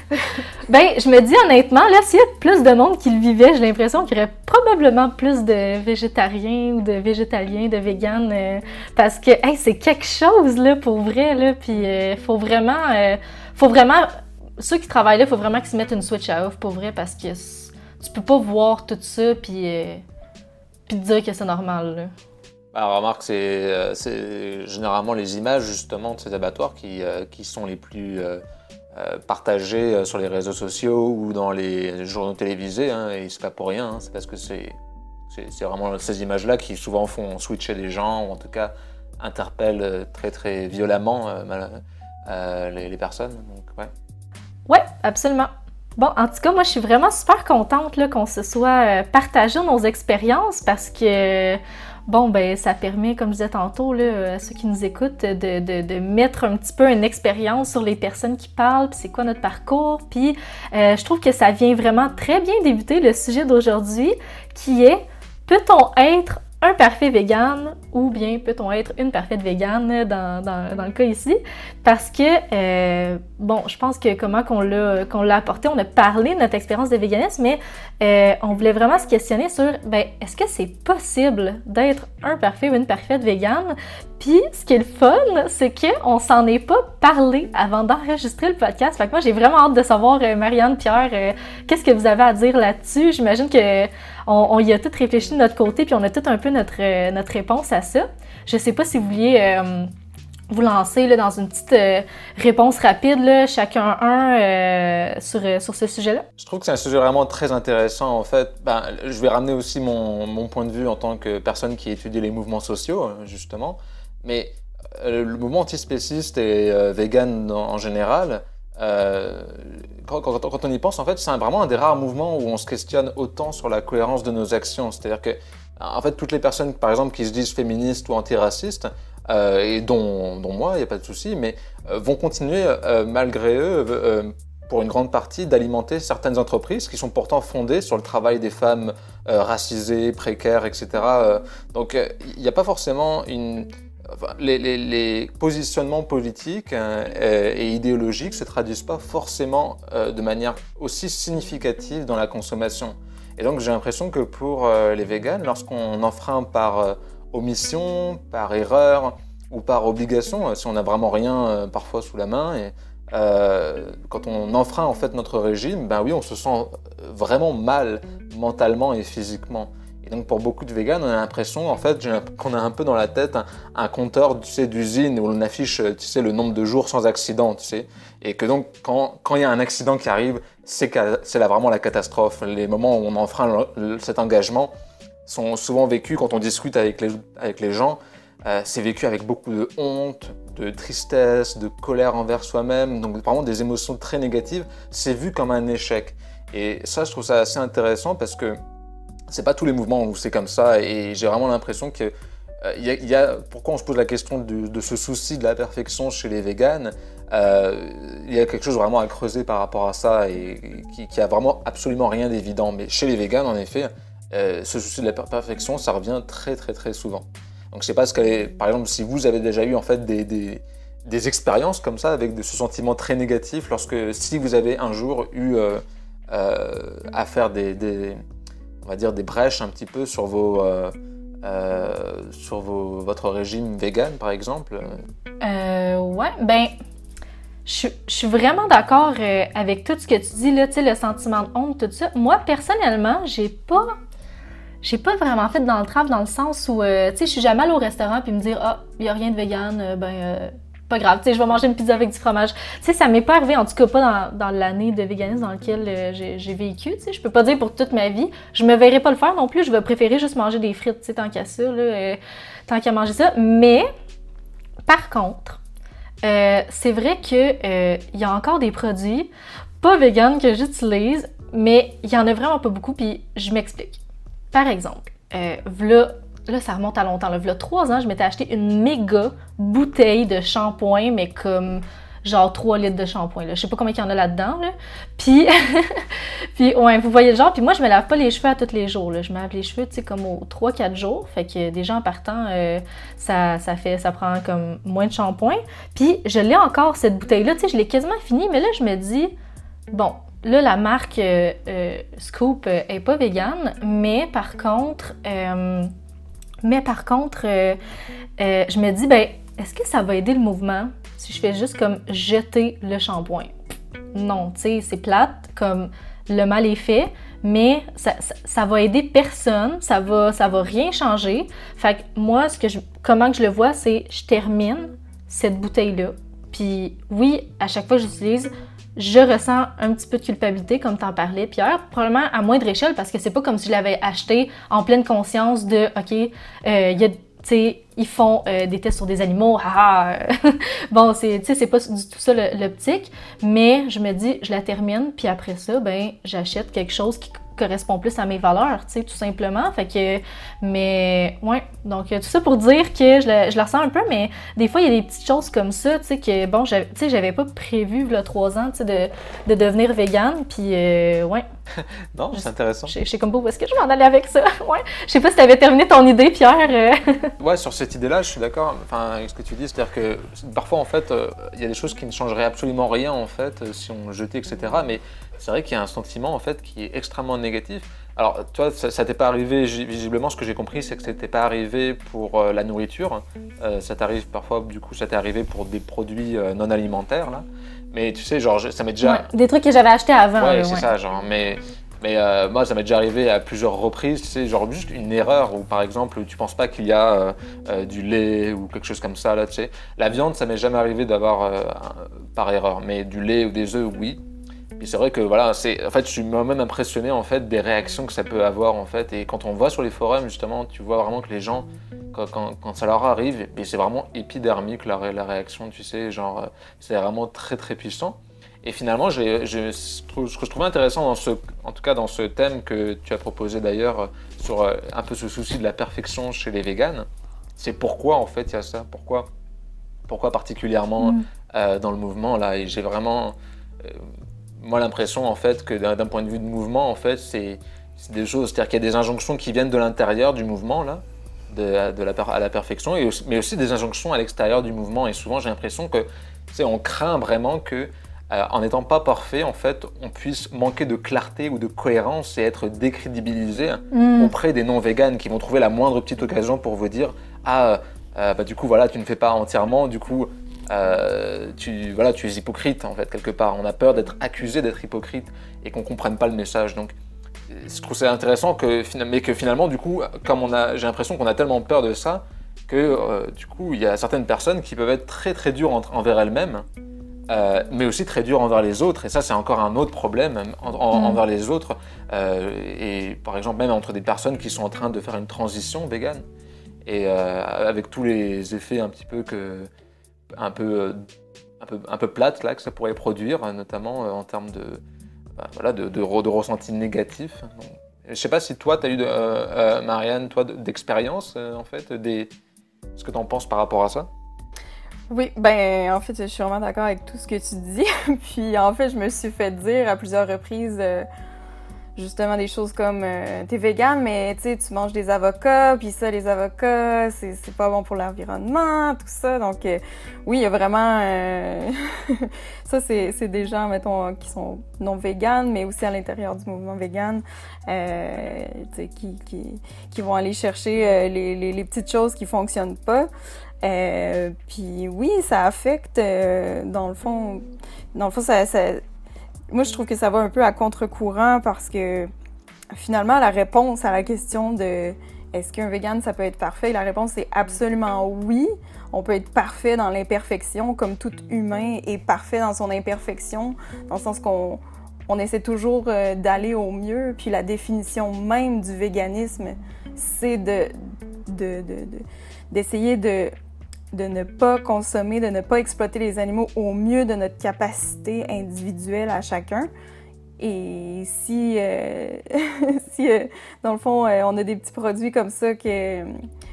ben, je me dis honnêtement, là, s'il y a plus de monde qui le vivait, j'ai l'impression qu'il y aurait probablement plus de végétariens ou de végétaliens, de véganes, euh, parce que c'est quelque chose là pour vrai là, puis euh, faut vraiment, euh, faut vraiment, ceux qui travaillent là, faut vraiment qu'ils se mettent une switch à off pour vrai, parce que tu peux pas voir tout ça puis puis dire que c'est normal. Là. Alors, remarque, c'est généralement les images justement de ces abattoirs qui, qui sont les plus euh, partagé euh, sur les réseaux sociaux ou dans les journaux télévisés, hein, et c'est pas pour rien, hein, c'est parce que c'est, c'est, vraiment ces images-là qui souvent font switcher les gens, ou en tout cas interpellent euh, très très violemment les, personnes. Donc, ouais. ouais, absolument. Bon, en tout cas, moi, je suis vraiment super contente qu'on se soit partagé nos expériences parce que bon, ben ça permet, comme je disais tantôt, là, à ceux qui nous écoutent, de mettre un petit peu une expérience sur les personnes qui parlent, puis c'est quoi notre parcours. Puis euh, je trouve que ça vient vraiment très bien débuter le sujet d'aujourd'hui, qui est peut-on être un parfait vegan ou bien peut-on être une parfaite végane dans, dans, dans, le cas ici? Parce que, euh, bon, je pense que comment qu'on l'a, qu'on l'a apporté, on a parlé de notre expérience de véganisme, mais euh, on voulait vraiment se questionner sur, ben, est-ce que c'est possible d'être un parfait ou une parfaite végane? Puis, ce qui est le fun, c'est qu'on s'en est pas parlé avant d'enregistrer le podcast. Fait que moi, j'ai vraiment hâte de savoir, euh, Marianne, Pierre, qu'est-ce que vous avez à dire là-dessus? J'imagine que on, y a tout réfléchi de notre côté, puis on a tout un peu notre, euh, notre réponse à ça. Je sais pas si vous vouliez euh, vous lancer là, dans une petite euh, réponse rapide, chacun un, sur, sur ce sujet-là. Je trouve que c'est un sujet vraiment très intéressant. En fait, ben, je vais ramener aussi mon, mon, point de vue en tant que personne qui étudie les mouvements sociaux, justement. Mais le mouvement antispéciste et vegan en général, euh, quand, on y pense, en fait, c'est vraiment un des rares mouvements où on se questionne autant sur la cohérence de nos actions. C'est-à-dire que, en fait, toutes les personnes, par exemple, qui se disent féministes ou antiracistes, euh, et dont, moi, il n'y a pas de souci, mais euh, vont continuer, malgré eux, pour une grande partie, d'alimenter certaines entreprises qui sont pourtant fondées sur le travail des femmes racisées, précaires, etc. donc, il n'y a pas forcément une les, positionnements politiques euh, et idéologiques se traduisent pas forcément euh, de manière aussi significative dans la consommation. Et donc j'ai l'impression que pour euh, les véganes, lorsqu'on enfreint par omission, par erreur ou par obligation, si on n'a vraiment rien parfois sous la main, et, quand on enfreint en fait notre régime, ben oui, on se sent vraiment mal mentalement et physiquement. Et donc pour beaucoup de véganes, on a l'impression en fait qu'on a un peu dans la tête un, compteur tu sais, d'usine où on affiche tu sais, le nombre de jours sans accident. Tu sais, et que donc quand il y a un accident qui arrive, c'est là vraiment la catastrophe. Les moments où on enfreint cet engagement sont souvent vécus quand on discute avec les, avec les gens. Euh, c'est vécu avec beaucoup de honte, de tristesse, de colère envers soi-même, donc vraiment des émotions très négatives. C'est vu comme un échec. Et ça, je trouve ça assez intéressant parce que c'est pas tous les mouvements où c'est comme ça. Et j'ai vraiment l'impression que euh, il y, a, pourquoi on se pose la question de, ce souci de la perfection chez les véganes euh, Il y a quelque chose vraiment à creuser par rapport à ça et, qui, qui a vraiment absolument rien d'évident. Mais chez les véganes, en effet, ce souci de la perfection, ça revient très très très souvent. Donc je sais pas ce qu'elle par exemple, si vous avez déjà eu en fait des, des, expériences comme ça avec ce sentiment très négatif lorsque si vous avez un jour eu euh, euh, à faire des, on va dire des brèches un petit peu sur vos euh, sur vos, votre régime vegan par exemple? ouais, ben je, suis vraiment d'accord avec tout ce que tu dis là, tu sais, le sentiment de honte, tout ça. Moi personnellement, j'ai pas j'ai pas vraiment fait dans le dans le sens où, euh, tu sais, je suis jamais allée au restaurant puis me dire, ah, il y a rien de vegan, euh, ben, euh, pas grave, tu sais, je vais manger une pizza avec du fromage. Tu sais, ça m'est pas arrivé, en tout cas pas dans, dans l'année de véganisme dans laquelle j'ai vécu, tu sais. Je peux pas dire pour toute ma vie. Je me verrais pas le faire non plus, je vais préférer juste manger des frites, tu sais, tant qu'à ça, là, tant qu'à manger ça. Mais, par contre, c'est vrai que il y a encore des produits pas vegan que j'utilise, mais il y en a vraiment pas beaucoup, puis je m'explique. Par exemple, euh, là, ça remonte à longtemps. Là, v'là trois ans, je m'étais acheté une méga bouteille de shampoing, mais comme genre 3 litres de shampoing. Je sais pas combien il y en a là-dedans. Là. Puis, puis, ouais, vous voyez le genre. Puis moi, je me lave pas les cheveux à tous les jours. Là. Je me lave les cheveux, tu sais, comme aux 3-4 jours. Fait que déjà en partant, euh, ça, ça, fait, ça prend comme moins de shampoing. Puis je l'ai encore, cette bouteille-là. Tu sais, je l'ai quasiment finie, mais là, je me dis, bon, Là, la marque euh, euh, Scoop euh, est pas végane, mais par contre, mais par contre, je me dis, ben, est-ce que ça va aider le mouvement si je fais juste comme jeter le shampoing? Non, tu sais, c'est plate, comme le mal est fait, mais ça, ça, va aider personne, ça va, ça va rien changer. Fait que moi, ce que je, comment que je le vois, c'est je termine cette bouteille-là. Puis oui, à chaque fois que j'utilise, je ressens un petit peu de culpabilité, comme tu en parlais, Pierre, probablement à moindre échelle, parce que c'est pas comme si je l'avais acheté en pleine conscience de, OK, euh, y a ils font euh, des tests sur des animaux, ah, bon, c'est pas du tout ça l'optique, mais je me dis, je la termine, puis après ça, ben, j'achète quelque chose qui correspond plus à mes valeurs, tu sais, tout simplement. Fait que, mais, ouais, donc tout ça pour dire que je le, je ressens un peu, mais des fois, il y a des petites choses comme ça, tu sais, que, bon, tu sais, j'avais pas prévu, là, trois ans, tu sais, de, de, devenir végane, puis, euh, ouais. non, c'est intéressant. Je sais comme où est-ce que je m'en allais avec ça, ouais. Je sais pas si tu avais terminé ton idée, Pierre. Euh. ouais, sur cette idée-là, je suis d'accord, enfin, avec ce que tu dis, c'est-à-dire que parfois, en fait, euh, il y a des choses qui ne changeraient absolument rien, en fait, si on jetait, etc., mais c'est vrai qu'il y a un sentiment en fait qui est extrêmement négatif. Alors, toi, ça, ça t'est pas arrivé, visiblement, ce que j'ai compris, c'est que c'était pas arrivé pour euh, la nourriture. Euh, ça t'arrive parfois, du coup, ça t'est arrivé pour des produits euh, non alimentaires, là. Mais tu sais, genre, ça m'est déjà. des trucs que j'avais achetés avant. Ouais, c'est ça, genre. Mais, mais moi, ça m'est déjà arrivé à plusieurs reprises, tu sais, genre juste une erreur où, par exemple, tu penses pas qu'il y a du lait ou quelque chose comme ça, là, tu sais. La viande, ça m'est jamais arrivé d'avoir par erreur, mais du lait ou des œufs, oui. Et c'est vrai que voilà, c'est en fait, je suis moi-même impressionné en fait des réactions que ça peut avoir en fait. Et quand on voit sur les forums justement, tu vois vraiment que les gens, quand, quand, ça leur arrive, c'est vraiment épidermique la, la, réaction, tu sais, genre c'est vraiment très très puissant. Et finalement, je, je, ce que je trouvais intéressant dans ce, en tout cas dans ce thème que tu as proposé d'ailleurs sur euh, un peu ce souci de la perfection chez les véganes, c'est pourquoi en fait il y a ça, pourquoi, pourquoi particulièrement mm. euh, dans le mouvement là? Et j'ai vraiment euh, moi l'impression en fait que d'un point de vue de mouvement en fait c'est des choses, c'est-à-dire qu'il y a des injonctions qui viennent de l'intérieur du mouvement là, de, de la, à la perfection, et mais aussi des injonctions à l'extérieur du mouvement. Et souvent j'ai l'impression que on craint vraiment que euh, en n'étant pas parfait, en fait, on puisse manquer de clarté ou de cohérence et être décrédibilisé mm. auprès des non-véganes qui vont trouver la moindre petite occasion pour vous dire ah euh, bah, du coup voilà tu ne fais pas entièrement, du coup euh, tu, voilà, tu es hypocrite en fait quelque part. On a peur d'être accusé d'être hypocrite et qu'on comprenne pas le message. Donc je trouve ça intéressant que, mais que finalement, du coup, comme on a, j'ai l'impression qu'on a tellement peur de ça que euh, du coup, il y a certaines personnes qui peuvent être très très dures envers elles-mêmes, euh, mais aussi très dures envers les autres. Et ça, c'est encore un autre problème mm. envers les autres. Et par exemple, même entre des personnes qui sont en train de faire une transition vegan, et avec tous les effets un petit peu que, un peu, un peu, un peu plates là que ça pourrait produire, notamment en termes de, bah, voilà, de, de, de ressenti négatif. Je ne sais pas si toi, tu as eu, Marianne, toi, d'expérience, en fait, des, ce que tu en penses par rapport à ça? Oui, ben en fait, je suis vraiment d'accord avec tout ce que tu dis. Puis en fait, je me suis fait dire à plusieurs reprises euh, justement des choses comme euh, t'es vegan, mais tu tu manges des avocats, puis ça, les avocats, c'est pas bon pour l'environnement, tout ça. Donc euh, oui, il y a vraiment ça, c'est des gens, mettons, qui sont non véganes, mais aussi à l'intérieur du mouvement vegan, qui, qui, qui, vont aller chercher les, les, les, petites choses qui fonctionnent pas. Euh, puis oui, ça affecte, euh, dans le fond, dans le fond, ça, ça, moi je trouve que ça va un peu à contre-courant parce que finalement la réponse à la question de est-ce qu'un vegan ça peut être parfait, la réponse est absolument oui. On peut être parfait dans l'imperfection, comme tout humain est parfait dans son imperfection, dans le sens qu'on on essaie toujours euh, d'aller au mieux. Puis la définition même du véganisme, c'est de, d'essayer de, de, de ne pas consommer, de ne pas exploiter les animaux au mieux de notre capacité individuelle à chacun. Et si, euh, si euh, dans le fond, euh, on a des petits produits comme ça que,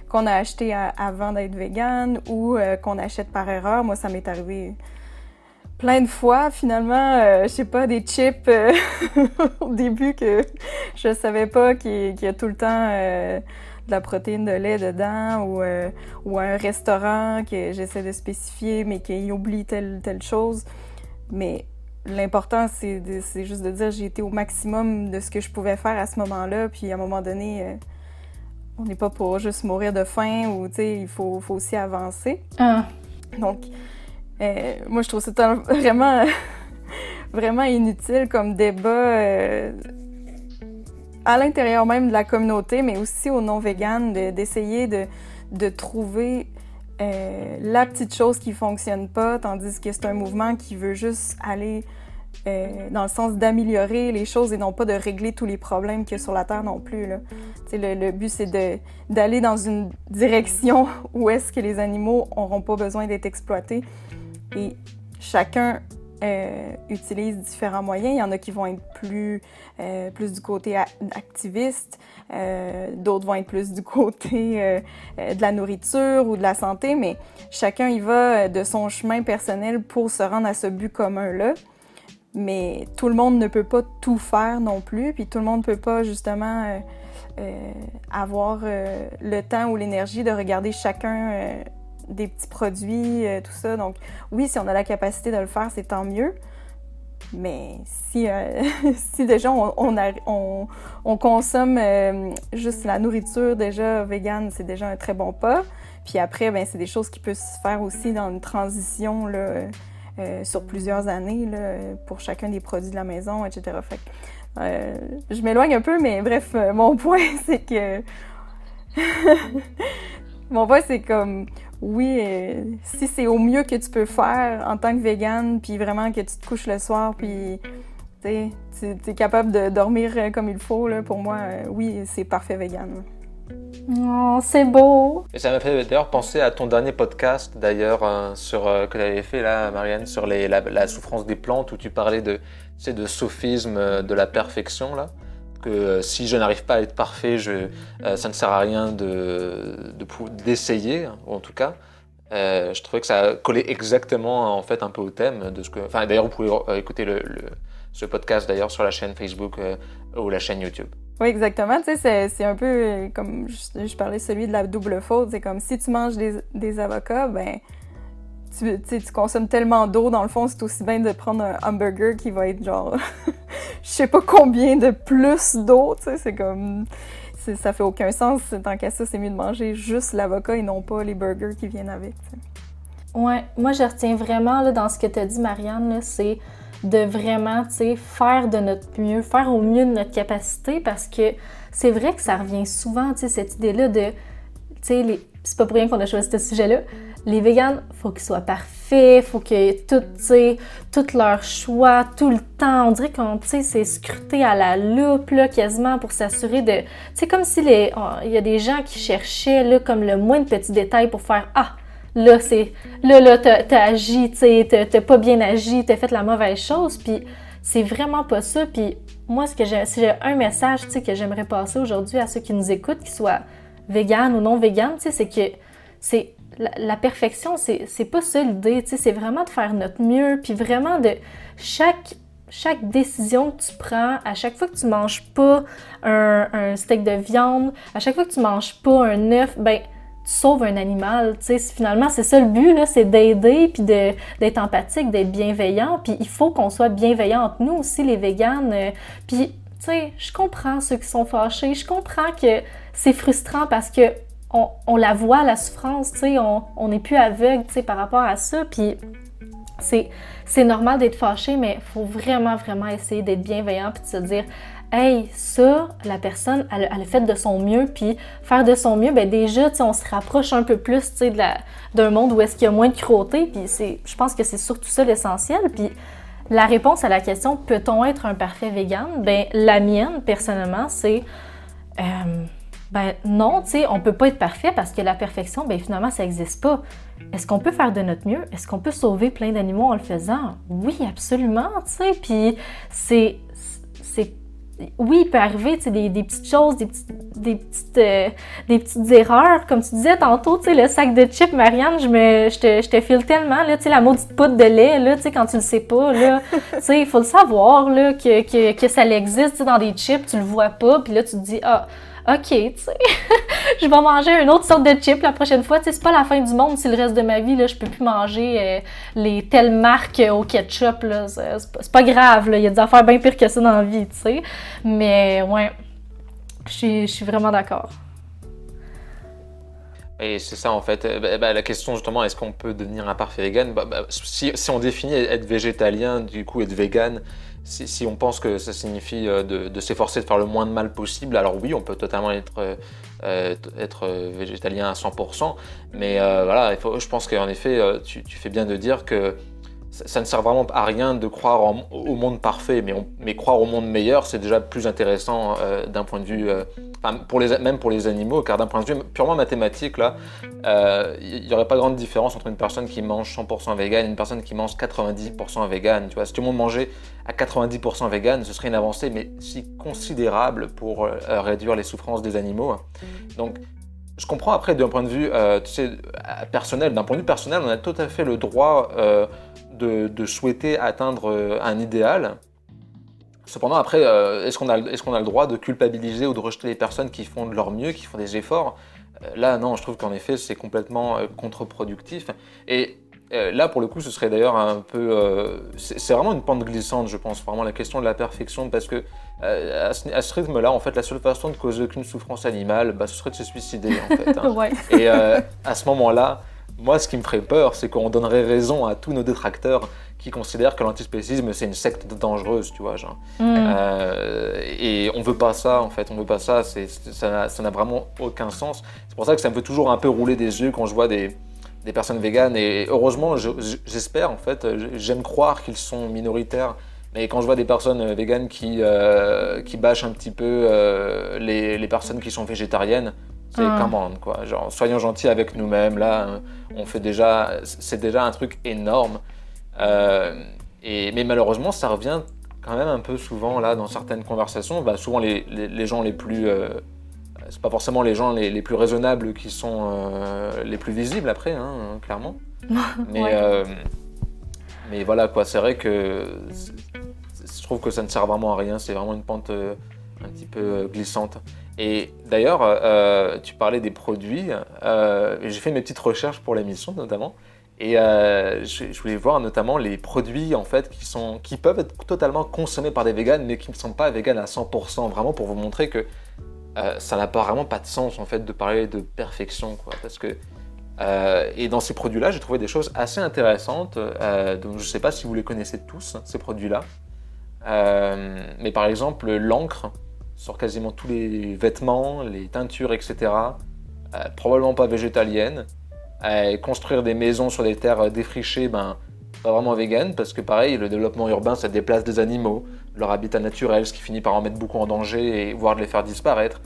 qu'on a achetés avant d'être vegan ou qu'on achète par erreur, moi, ça m'est arrivé plein de fois, finalement, je sais pas, des chips au début que je savais pas qu'il y a tout le temps de la protéine de lait dedans ou, euh, ou un restaurant que j'essaie de spécifier mais qui oublie telle, telle chose. Mais l'important, c'est juste de dire j'ai été au maximum de ce que je pouvais faire à ce moment-là. Puis à un moment donné, euh, on n'est pas pour juste mourir de faim ou il faut, faut, aussi avancer. Ah. Donc, euh, moi, je trouve ça vraiment, vraiment inutile comme débat à l'intérieur même de la communauté, mais aussi aux non-véganes, d'essayer de, trouver euh, la petite chose qui fonctionne pas, tandis que c'est un mouvement qui veut juste aller euh, dans le sens d'améliorer les choses et non pas de régler tous les problèmes qu'il y a sur la Terre non plus. Le, le but, c'est d'aller dans une direction où est-ce que les animaux n'auront pas besoin d'être exploités. Et chacun euh, utilisent différents moyens. Il y en a qui vont être plus, euh, plus du côté activiste, euh, d'autres vont être plus du côté de la nourriture ou de la santé, mais chacun y va de son chemin personnel pour se rendre à ce but commun-là. Mais tout le monde ne peut pas tout faire non plus, puis tout le monde ne peut pas justement avoir le temps ou l'énergie de regarder chacun des petits produits, euh, tout ça. Donc, oui, si on a la capacité de le faire, c'est tant mieux. Mais si, euh, si déjà on, on, on, consomme euh, juste la nourriture déjà végane, c'est déjà un très bon pas. Puis après, ben, c'est des choses qui peuvent se faire aussi dans une transition sur plusieurs années pour chacun des produits de la maison, etc. Fait je m'éloigne un peu, mais bref, mon point, c'est que... mon point, c'est comme oui, euh, si c'est au mieux que tu peux faire en tant que vegan, puis vraiment que tu te couches le soir, puis tu es capable de dormir euh, comme il faut, là, pour moi, euh, oui, c'est parfait vegan. Oh, c'est beau! Et ça m'a fait d'ailleurs penser à ton dernier podcast, d'ailleurs, sur que tu avais fait, là, Marianne, sur les, la, souffrance des plantes, où tu parlais de, de sophisme de la perfection, là que si je n'arrive pas à être parfait, euh, ça ne sert à rien d'essayer, en tout cas. Euh, je trouvais que ça collait exactement en fait un peu au thème de ce que. D'ailleurs, vous pouvez euh, écouter ce podcast d'ailleurs sur la chaîne Facebook ou la chaîne YouTube. Oui, exactement. C'est un peu comme je, je, parlais celui de la double faute. C'est comme si tu manges des, des avocats, ben tu, consommes tellement d'eau, dans le fond, c'est aussi bien de prendre un hamburger qui va être genre, je sais pas combien de plus d'eau, tu sais, c'est comme, ça fait aucun sens. Tant qu'à ça, c'est mieux de manger juste l'avocat et non pas les burgers qui viennent avec. Ouais, moi je retiens vraiment là, dans ce que tu as dit, Marianne, c'est de vraiment, tu sais, faire de notre mieux, faire au mieux de notre capacité parce que c'est vrai que ça revient souvent, tu sais, cette idée-là de, tu sais, c'est pas pour rien qu'on a choisi ce sujet-là. Les véganes, faut qu'ils soient parfaits, faut que tout, tu sais, tout leur choix, tout le temps, on dirait qu'on, tu c'est scruté à la loupe, quasiment pour s'assurer de, sais, comme si les, il y a des gens qui cherchaient, là, comme le moins de petits détails pour faire, ah, là, c'est, là, là, t'as, agi, tu sais, t'as, pas bien agi, t'as fait la mauvaise chose, puis c'est vraiment pas ça, puis moi, ce que j'ai, si j'ai un message, tu sais, que j'aimerais passer aujourd'hui à ceux qui nous écoutent, qu'ils soient véganes ou non véganes, tu sais, c'est que c'est la, perfection, c'est pas ça l'idée, c'est vraiment de faire notre mieux, puis vraiment de chaque chaque décision que tu prends, à chaque fois que tu manges pas un, un steak de viande, à chaque fois que tu manges pas un œuf, ben tu sauves un animal. Tu sais, finalement, c'est ça le but, là, c'est d'aider, puis d'être empathique, d'être bienveillant. Puis il faut qu'on soit bienveillant entre nous aussi, les véganes. Euh, puis, tu sais, je comprends ceux qui sont fâchés. Je comprends que c'est frustrant parce que on, la voit, la souffrance, tu sais, on n'est plus aveugle, tu sais, par rapport à ça. Puis c'est normal d'être fâché, mais il faut vraiment, vraiment essayer d'être bienveillant puis de se dire hey, ça, la personne, elle, a fait de son mieux, puis faire de son mieux, ben déjà, on se rapproche un peu plus, d'un monde où est-ce qu'il y a moins de cruauté, puis je pense que c'est surtout ça l'essentiel, puis la réponse à la question peut-on être un parfait vegan? Ben la mienne personnellement c'est euh, ben non, tu sais, on peut pas être parfait parce que la perfection, ben finalement ça n'existe pas. Est-ce qu'on peut faire de notre mieux? Est-ce qu'on peut sauver plein d'animaux en le faisant? Oui, absolument, tu sais. Puis c'est oui, il peut arriver des, des petites choses, des, petites, des, petites, euh, des petites erreurs. Comme tu disais tantôt, le sac de chips, Marianne, je, me, je, te, je te file tellement, là, la maudite poudre de lait, là, quand tu le sais pas. Il faut le savoir là, que, que, que ça existe dans des chips, tu le vois pas, puis là, tu te dis, ah, OK, tu sais, je vais manger une autre sorte de chip la prochaine fois. Tu sais, c'est pas la fin du monde si le reste de ma vie, là, je peux plus manger euh, les telles marques au ketchup. C'est pas, grave, là. Il y a des affaires bien pires que ça dans la vie, tu sais. Mais, ouais, je suis vraiment d'accord. Et c'est ça en fait. Bah, bah, la question justement, est-ce qu'on peut devenir un parfait vegan? Bah, si, si, on définit être végétalien, du coup être vegan, si, on pense que ça signifie euh, de, s'efforcer de faire le moins de mal possible, alors oui, on peut totalement être, euh, euh, végétalien à 100%. Mais voilà, je pense qu'en effet, tu, fais bien de dire que ça, ne sert vraiment à rien de croire au monde parfait, mais, croire au monde meilleur, c'est déjà plus intéressant d'un point de vue pour les, même pour les animaux, car d'un point de vue purement mathématique, là, euh, il n'y aurait pas grande différence entre une personne qui mange 100% vegan et une personne qui mange 90% vegan. Tu vois, si tout le monde mangeait à 90% vegan, ce serait une avancée, mais si considérable pour euh, réduire les souffrances des animaux. Donc, je comprends après d'un point de vue euh, sais, personnel. D'un point de vue personnel, on a tout à fait le droit de, de, souhaiter atteindre un idéal. Cependant, après, euh, est-ce qu'on a, est a, le droit de culpabiliser ou de rejeter les personnes qui font de leur mieux, qui font des efforts? Euh, Là, non, je trouve qu'en effet, c'est complètement euh, contre-productif. Et là, pour le coup, ce serait d'ailleurs un peu... c'est vraiment une pente glissante, je pense, vraiment la question de la perfection, parce que à ce, rythme-là, en fait, la seule façon de causer aucune souffrance animale, bah, ce serait de se suicider, en fait. Hein. Et à ce moment-là, moi, ce qui me ferait peur, c'est qu'on donnerait raison à tous nos détracteurs qui considèrent que l'antispécisme c'est une secte dangereuse, tu vois, genre. Mm. Euh, et on veut pas ça, en fait, on veut pas ça, ça n'a vraiment aucun sens. C'est pour ça que ça me fait toujours un peu rouler des yeux quand je vois des, des personnes véganes, et heureusement, j'espère, en fait, j'aime croire qu'ils sont minoritaires, mais quand je vois des personnes véganes qui, euh, qui bâchent un petit peu euh, les, les, personnes qui sont végétariennes, c'est ah. come quoi. Genre, soyons gentils avec nous-mêmes, là, on fait déjà, c'est déjà un truc énorme. Euh, et, mais malheureusement, ça revient quand même un peu souvent là dans certaines conversations. Bah, souvent, les, les, gens les plus. Euh, c'est pas forcément les gens les, les plus raisonnables qui sont euh, les plus visibles après, hein, clairement. Mais, mais voilà, quoi. C'est vrai que je trouve que ça ne sert vraiment à rien. C'est vraiment une pente un petit peu glissante. Et d'ailleurs, tu parlais des produits. J'ai fait mes petites recherches pour l'émission notamment. Et euh, je, voulais voir notamment les produits en fait qui, sont, qui peuvent être totalement consommés par des véganes mais qui ne sont pas véganes à 100%, vraiment pour vous montrer que euh, ça n'a pas vraiment pas de sens en fait de parler de perfection quoi. Parce que Euh, et dans ces produits-là, j'ai trouvé des choses assez intéressantes. Euh, donc je ne sais pas si vous les connaissez tous, ces produits-là. Mais par exemple, l'encre sur quasiment tous les vêtements, les teintures, etc. probablement pas végétalienne. construire des maisons sur des terres défrichées, ben, pas vraiment vegan, parce que pareil, le développement urbain, ça déplace des animaux, leur habitat naturel, ce qui finit par en mettre beaucoup en danger et voire de les faire disparaître.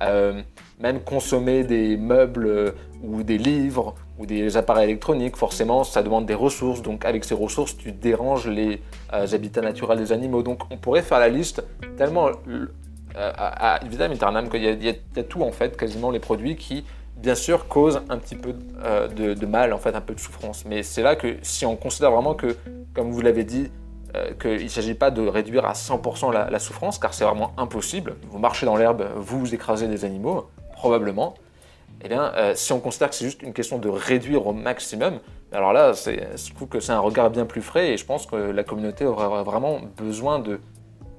Euh, même consommer des meubles euh, ou des livres ou des appareils électroniques, forcément, ça demande des ressources. Donc, avec ces ressources, tu déranges les euh, habitats naturels des animaux. Donc, on pourrait faire la liste tellement à, Vitam Eternam qu'il y, a tout en fait, quasiment les produits qui, bien sûr, causent un petit peu de, de, mal, en fait, un peu de souffrance. Mais c'est là que si on considère vraiment que, comme vous l'avez dit, euh, qu'il ne s'agit pas de réduire à 100% la, souffrance, car c'est vraiment impossible. Vous marchez dans l'herbe, vous écrasez des animaux, probablement. Eh bien, euh, si on considère que c'est juste une question de réduire au maximum, alors là, je trouve que c'est un regard bien plus frais et je pense que la communauté aurait vraiment besoin de,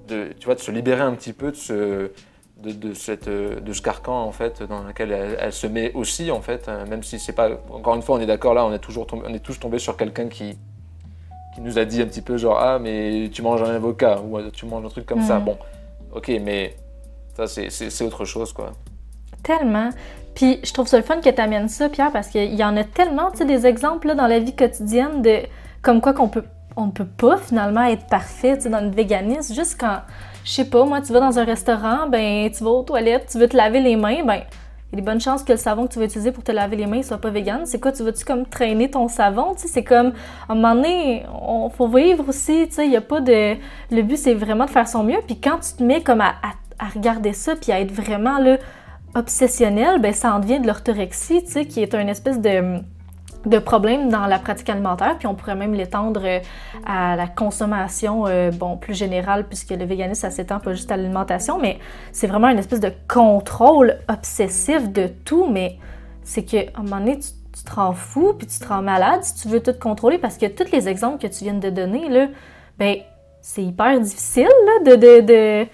tu vois, de se libérer un petit peu de ce, de, cette, de ce carcan en fait, dans lequel elle, se met aussi, en fait, même si c'est pas. Encore une fois, on est d'accord là, on est, toujours on est tous tombés sur quelqu'un qui, qui nous a dit un petit peu genre ah mais tu manges un avocat ou tu manges un truc comme ça. Mm. Bon, ok, mais ça c'est autre chose quoi. Tellement. Puis je trouve ça le fun que tu amènes ça, Pierre, parce qu'il y en a tellement, tu sais, des exemples là, dans la vie quotidienne de comme quoi qu'on peut on peut pas finalement être parfait tu sais, dans le véganisme. Juste quand, je sais pas, moi, tu vas dans un restaurant, ben tu vas aux toilettes, tu veux te laver les mains, ben il y a des bonnes chances que le savon que tu vas utiliser pour te laver les mains soit pas vegan. C'est quoi, tu vas-tu comme traîner ton savon? C'est comme, à un moment donné, on faut vivre aussi, tu sais, il y a pas de... Le but, c'est vraiment de faire son mieux. Puis quand tu te mets comme à, regarder ça, puis à être vraiment, là, obsessionnel, ben ça en devient de l'orthorexie, tu sais, qui est une espèce de de problèmes dans la pratique alimentaire, puis on pourrait même l'étendre euh, à la consommation euh, bon, plus générale, puisque le véganisme, ça s'étend pas juste à l'alimentation, mais c'est vraiment une espèce de contrôle obsessif de tout, mais c'est qu'à un moment donné, tu, te rends fou, puis tu te rends malade si tu veux tout contrôler, parce que tous les exemples que tu viens de donner, là, ben, c'est hyper difficile là, de, de, de,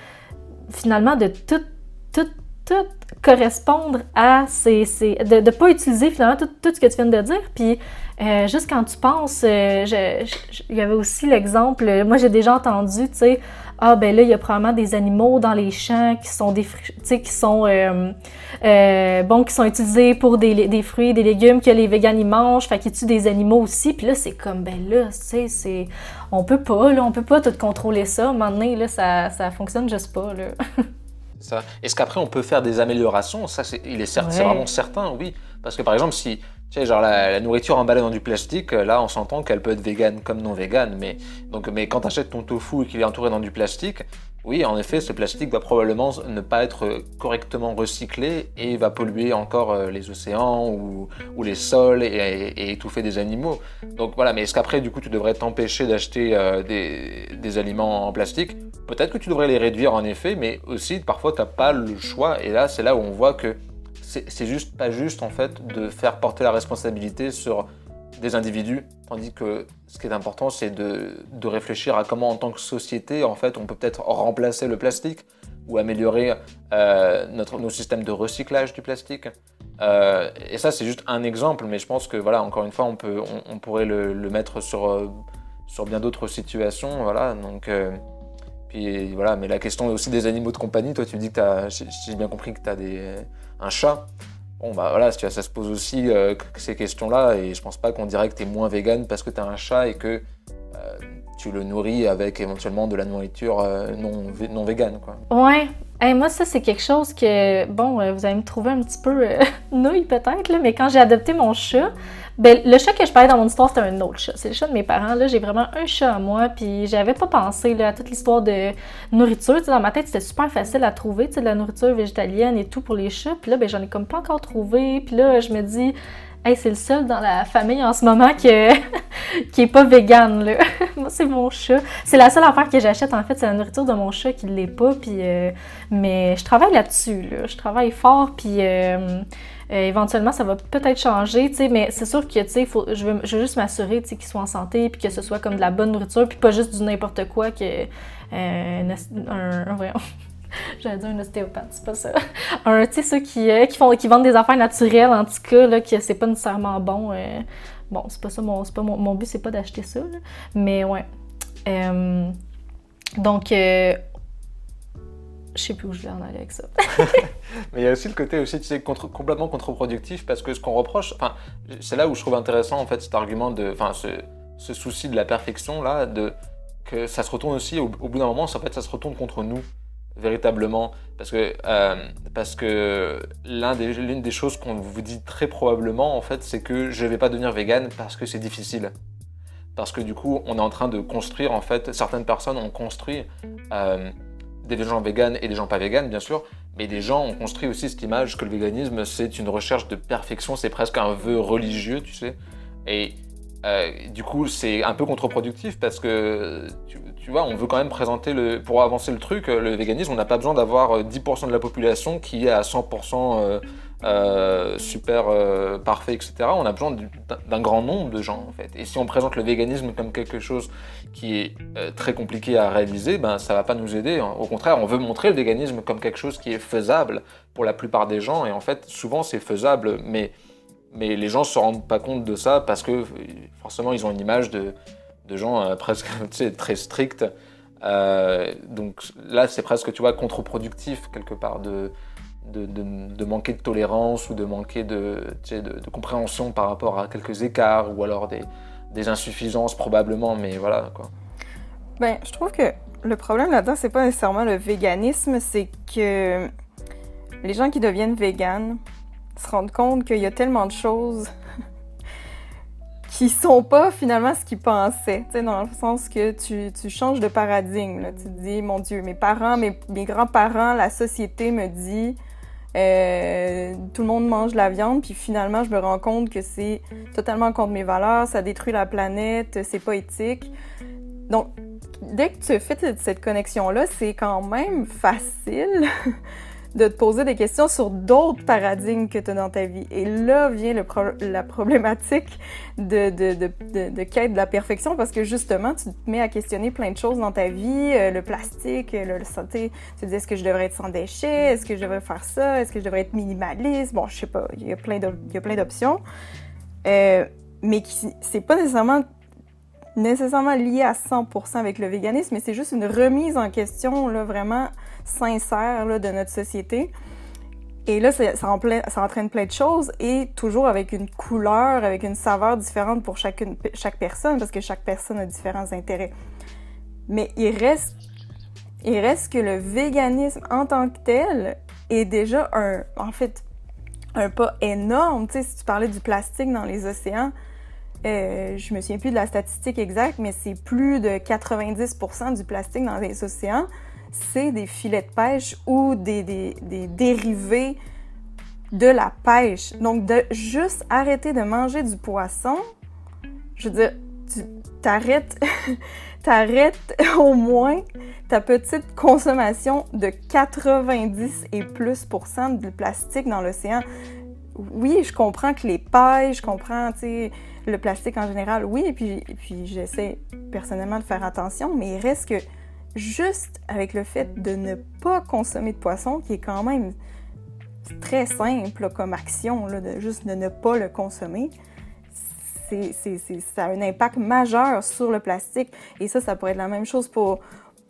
finalement de tout, tout, tout correspondre à ces... ces de ne pas utiliser finalement tout, ce que tu viens de dire. Puis euh, juste quand tu penses, euh, il y avait aussi l'exemple, moi j'ai déjà entendu, tu sais, ah ben là, il y a probablement des animaux dans les champs qui sont des qui sont euh, bon, qui sont utilisés pour des, des, fruits, des légumes que les végans y mangent, fait qu'ils tuent des animaux aussi. Puis là, c'est comme ben là, tu sais, c'est on peut pas, là, on peut pas tout contrôler ça. Maintenant, là, ça, ça fonctionne juste pas, là. Est-ce qu'après on peut faire des améliorations? Ça, c'est, il est, c'est vraiment certain, oui. Parce que par exemple, si tu sais, genre la, nourriture emballée dans du plastique, euh, là on s'entend qu'elle peut être végane comme non végane, mais donc mais quand tu achètes ton tofu et qu'il est entouré dans du plastique, oui, en effet, ce plastique va probablement ne pas être correctement recyclé et va polluer encore euh, les océans ou, les sols et, étouffer des animaux. Donc voilà, mais est-ce qu'après, du coup, tu devrais t'empêcher d'acheter euh, des, aliments en plastique? Peut-être que tu devrais les réduire en effet, mais aussi parfois tu n'as pas le choix. Et là, c'est là où on voit que c'est juste pas juste en fait de faire porter la responsabilité sur des individus, tandis que ce qui est important, c'est de, réfléchir à comment, en tant que société, en fait, on peut peut-être remplacer le plastique ou améliorer euh, notre, nos systèmes de recyclage du plastique. Euh, et ça, c'est juste un exemple, mais je pense que, voilà, encore une fois, on, peut, on, pourrait le, mettre sur, euh, sur bien d'autres situations, voilà, donc... puis voilà, mais la question aussi des animaux de compagnie, toi tu dis que j'ai bien compris que tu as des, un chat. Bon, bah voilà, ça se pose aussi euh, ces questions-là, et je pense pas qu'on dirait que tu es moins vegan parce que tu as un chat et que euh, tu le nourris avec éventuellement de la nourriture euh, non, non vegan. Quoi. Ouais, moi, ça, c'est quelque chose que, bon, vous allez me trouver un petit peu nouille peut-être, mais quand j'ai adopté mon chat, ben, le chat que je parlais dans mon histoire, c'était un autre chat. C'est le chat de mes parents. Là, j'ai vraiment un chat à moi, puis j'avais pas pensé là, à toute l'histoire de nourriture. dans ma tête, c'était super facile à trouver, de la nourriture végétalienne et tout pour les chats. Puis là, ben, j'en ai comme pas encore trouvé. Puis là, je me dis, hey, c'est le seul dans la famille en ce moment qui, est pas vegan. Là. moi, c'est mon chat. C'est la seule affaire que j'achète, en fait, c'est la nourriture de mon chat qui l'est pas. Puis, euh, mais je travaille là-dessus. Là. Je travaille fort, puis. Euh, euh, éventuellement, ça va peut-être changer, mais c'est sûr que faut, je, veux, je veux juste m'assurer qu'il soit en santé, puis que ce soit comme de la bonne nourriture, puis pas juste du n'importe quoi que. Euh, un, J'allais dire un ostéopathe, c'est pas ça. Un, tu sais, ceux qui, euh, qui, font, qui vendent des affaires naturelles, en tout cas, là, que c'est pas nécessairement bon. Euh, bon, c'est pas ça, mon, pas mon, mon but, c'est pas d'acheter ça. Mais ouais. Donc, je sais plus où je vais en aller avec ça. Mais il y a aussi le côté aussi, tu sais, complètement contre-productif parce que ce qu'on reproche, enfin, c'est là où je trouve intéressant en fait cet argument de, enfin, ce, souci de la perfection là, de que ça se retourne aussi au, bout d'un moment, en fait, ça se retourne contre nous véritablement parce que euh, parce que l'un des l'une des choses qu'on vous dit très probablement en fait, c'est que je vais pas devenir vegan parce que c'est difficile. Parce que du coup, on est en train de construire, en fait, certaines personnes ont construit euh, des gens véganes et des gens pas véganes, bien sûr, mais des gens ont construit aussi cette image que le véganisme, c'est une recherche de perfection, c'est presque un vœu religieux, tu sais. Et euh, du coup, c'est un peu contre-productif parce que, tu, tu vois, on veut quand même présenter, le, pour avancer le truc, le véganisme, on n'a pas besoin d'avoir euh, 10% de la population qui est à 100% euh, euh, super euh, parfait, etc. On a besoin du- d'un grand nombre de gens, en fait. Et si on présente le véganisme comme quelque chose qui est euh, très compliqué à réaliser, ben ça va pas nous aider. Au contraire, on veut montrer le véganisme comme quelque chose qui est faisable pour la plupart des gens. Et en fait, souvent c'est faisable, mais mais les gens se rendent pas compte de ça parce que euh, forcément ils ont une image de, de gens euh, presque très stricts. Euh, donc là, c'est presque, tu vois, contre-productif quelque part de, de, manquer de tolérance ou de manquer de, de, compréhension par rapport à quelques écarts ou alors des, des insuffisances probablement, mais voilà quoi. Ben, je trouve que le problème là-dedans, c'est pas nécessairement le véganisme, c'est que les gens qui deviennent véganes se rendent compte qu'il y a tellement de choses qui sont pas finalement ce qu'ils pensaient. Tu sais, dans le sens que tu, tu changes de paradigme. Tu te dis, mon Dieu, mes parents, mes, mes grands-parents, la société me dit, euh, tout le monde mange de la viande, puis finalement, je me rends compte que c'est totalement contre mes valeurs, ça détruit la planète, c'est pas éthique. Donc, dès que tu fais cette connexion-là, c'est quand même facile de te poser des questions sur d'autres paradigmes que tu as dans ta vie. Et là vient le la problématique de, de, de, de, quête de la perfection parce que justement, tu te mets à questionner plein de choses dans ta vie, euh, le plastique, le, le santé. Tu te dis, est-ce que je devrais être sans déchets? Est-ce que je devrais faire ça? Est-ce que je devrais être minimaliste? Bon, je sais pas, il y a plein d'options. Euh, mais c'est pas nécessairement nécessairement lié à 100% avec le véganisme, mais c'est juste une remise en question là, vraiment sincère là, de notre société. Et là, ça, ça, empla- ça entraîne plein de choses et toujours avec une couleur, avec une saveur différente pour chacune, chaque personne, parce que chaque personne a différents intérêts. Mais il reste, il reste que le véganisme en tant que tel est déjà un, en fait, un pas énorme. Tu sais, si tu parlais du plastique dans les océans, euh, je me souviens plus de la statistique exacte, mais c'est plus de 90% du plastique dans les océans, c'est des filets de pêche ou des, dérivés de la pêche. Donc, de juste arrêter de manger du poisson, je veux dire, tu t'arrêtes, t'arrêtes au moins ta petite consommation de 90 et plus de plastique dans l'océan. Oui, je comprends que les pailles, je comprends, tu sais, le plastique en général, oui, et puis, j'essaie personnellement de faire attention, mais il reste que juste avec le fait de ne pas consommer de poisson, qui est quand même très simple comme action, de juste de ne pas le consommer, ça a un impact majeur sur le plastique. Et ça, ça pourrait être la même chose pour,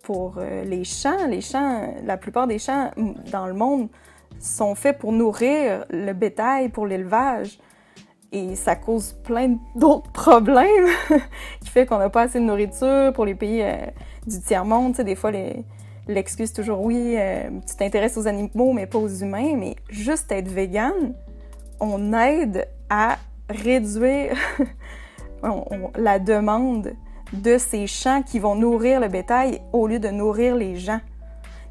pour euh, les champs. Les champs, la plupart des champs dans le monde sont faits pour nourrir le bétail, pour l'élevage. Et ça cause plein d'autres problèmes qui fait qu'on n'a pas assez de nourriture pour les pays euh, du tiers-monde. Des fois, l'excuse toujours oui, euh, tu t'intéresses aux animaux, mais pas aux humains. Mais juste être vegan, on aide à réduire la demande de ces champs qui vont nourrir le bétail au lieu de nourrir les gens.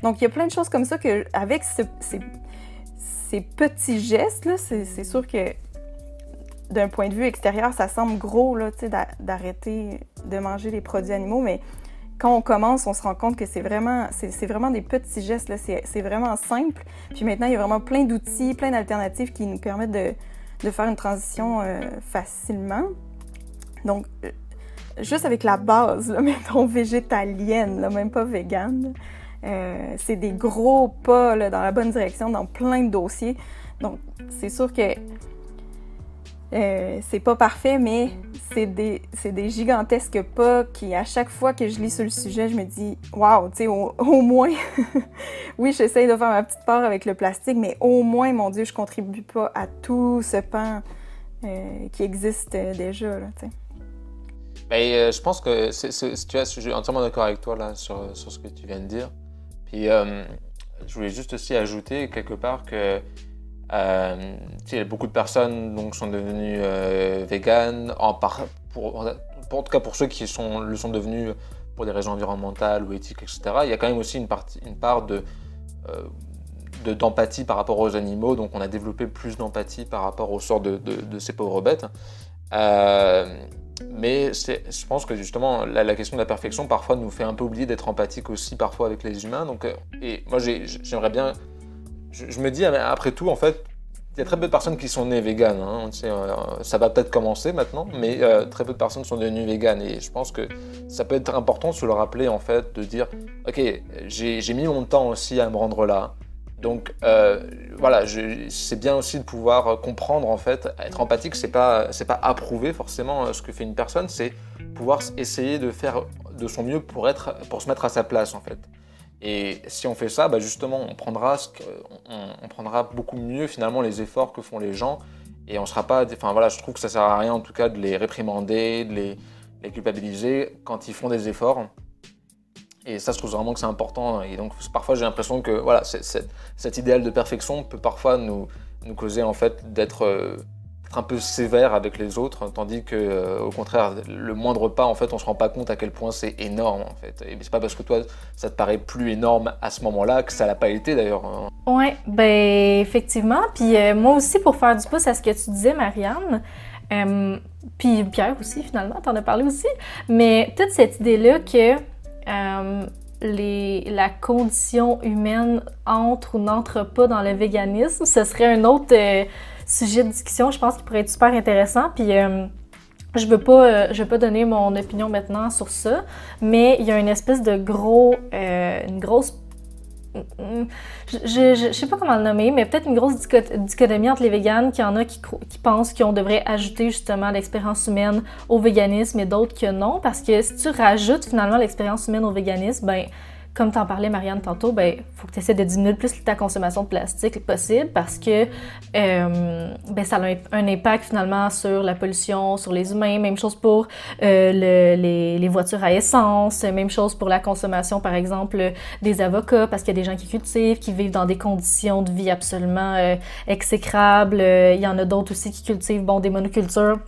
Donc, il y a plein de choses comme ça que, avec ce- ces, ces petits gestes-là, c'est c'est sûr que d'un point de vue extérieur, ça semble gros là, d'arrêter de manger les produits animaux, mais quand on commence, on se rend compte que c'est vraiment, c'est vraiment des petits gestes, là, c'est vraiment simple. Puis maintenant, il y a vraiment plein d'outils, plein d'alternatives qui nous permettent de, de faire une transition euh, facilement. Donc, euh, juste avec la base, là, mettons végétalienne, même pas végane, Euh, c'est des gros pas dans la bonne direction dans plein de dossiers. Donc, c'est sûr que euh, c'est pas parfait, mais c'est des, des, gigantesques pas qui, à chaque fois que je lis sur le sujet, je me dis, waouh, tu sais, au, moins, oui, j'essaye de faire ma petite part avec le plastique, mais au moins, mon Dieu, je contribue pas à tout ce pan euh, qui existe déjà, là, tu. Ben, euh, je pense que c'est, tu vois, je suis entièrement d'accord avec toi là sur, sur, ce que tu viens de dire. Puis je voulais juste aussi ajouter quelque part que euh, beaucoup de personnes donc, sont devenues euh, véganes, en par, pour, en tout cas pour ceux qui sont, le sont devenus pour des raisons environnementales ou éthiques, etc. Il y a quand même aussi une, partie, une part de, euh, d'empathie par rapport aux animaux, donc on a développé plus d'empathie par rapport au sort de, de, ces pauvres bêtes. Euh, mais je pense que justement la, question de la perfection parfois nous fait un peu oublier d'être empathique aussi parfois avec les humains. Donc, et moi j'aimerais bien je, me dis, après tout, en fait, il y a très peu de personnes qui sont nées véganes. Hein. Euh, ça va peut-être commencer maintenant, mais euh, très peu de personnes sont devenues véganes. Et je pense que ça peut être important de se le rappeler, en fait, de dire Ok, j'ai mis mon temps aussi à me rendre là. Donc euh, voilà, c'est bien aussi de pouvoir comprendre, en fait, être empathique, c'est pas, pas approuver forcément ce que fait une personne, c'est pouvoir essayer de faire de son mieux pour, être, pour se mettre à sa place, en fait. Et si on fait ça, bah justement, on prendra, ce on, prendra beaucoup mieux finalement les efforts que font les gens et on sera pas. Enfin voilà, je trouve que ça sert à rien en tout cas de les réprimander, de les, les culpabiliser quand ils font des efforts. Et ça, je trouve vraiment que c'est important. Et donc, parfois, j'ai l'impression que voilà, cet idéal de perfection peut parfois nous, nous causer en fait d'être euh, un peu sévère avec les autres, tandis que euh, au contraire, le moindre pas, en fait, on se rend pas compte à quel point c'est énorme, en fait. Et c'est pas parce que toi, ça te paraît plus énorme à ce moment-là que ça l'a pas été d'ailleurs. Hein. Ouais, ben effectivement. Puis euh, moi aussi, pour faire du pouce à ce que tu disais, Marianne. Euh, puis Pierre aussi, finalement, t'en as parlé aussi. Mais toute cette idée-là que les, la condition humaine entre ou n'entre pas dans le véganisme, ce serait un autre sujet de discussion, je pense qu'il pourrait être super intéressant. Puis euh, je veux pas, euh, je veux pas donner mon opinion maintenant sur ça, mais il y a une espèce de gros, euh, une grosse je, je, sais pas comment le nommer, mais peut-être une grosse dichotomie entre les véganes, qu'il y en a qui, qui pensent qu'on devrait ajouter justement l'expérience humaine au véganisme et d'autres que non, parce que si tu rajoutes finalement l'expérience humaine au véganisme, ben comme tu en parlais, Marianne, tantôt, ben faut que tu essaies de diminuer le plus ta consommation de plastique possible parce que euh, ben, ça a un, impact finalement sur la pollution, sur les humains. Même chose pour euh, les, les, voitures à essence, même chose pour la consommation, par exemple, des avocats parce qu'il y a des gens qui cultivent, qui vivent dans des conditions de vie absolument euh, exécrables. Il y en a d'autres aussi qui cultivent bon, des monocultures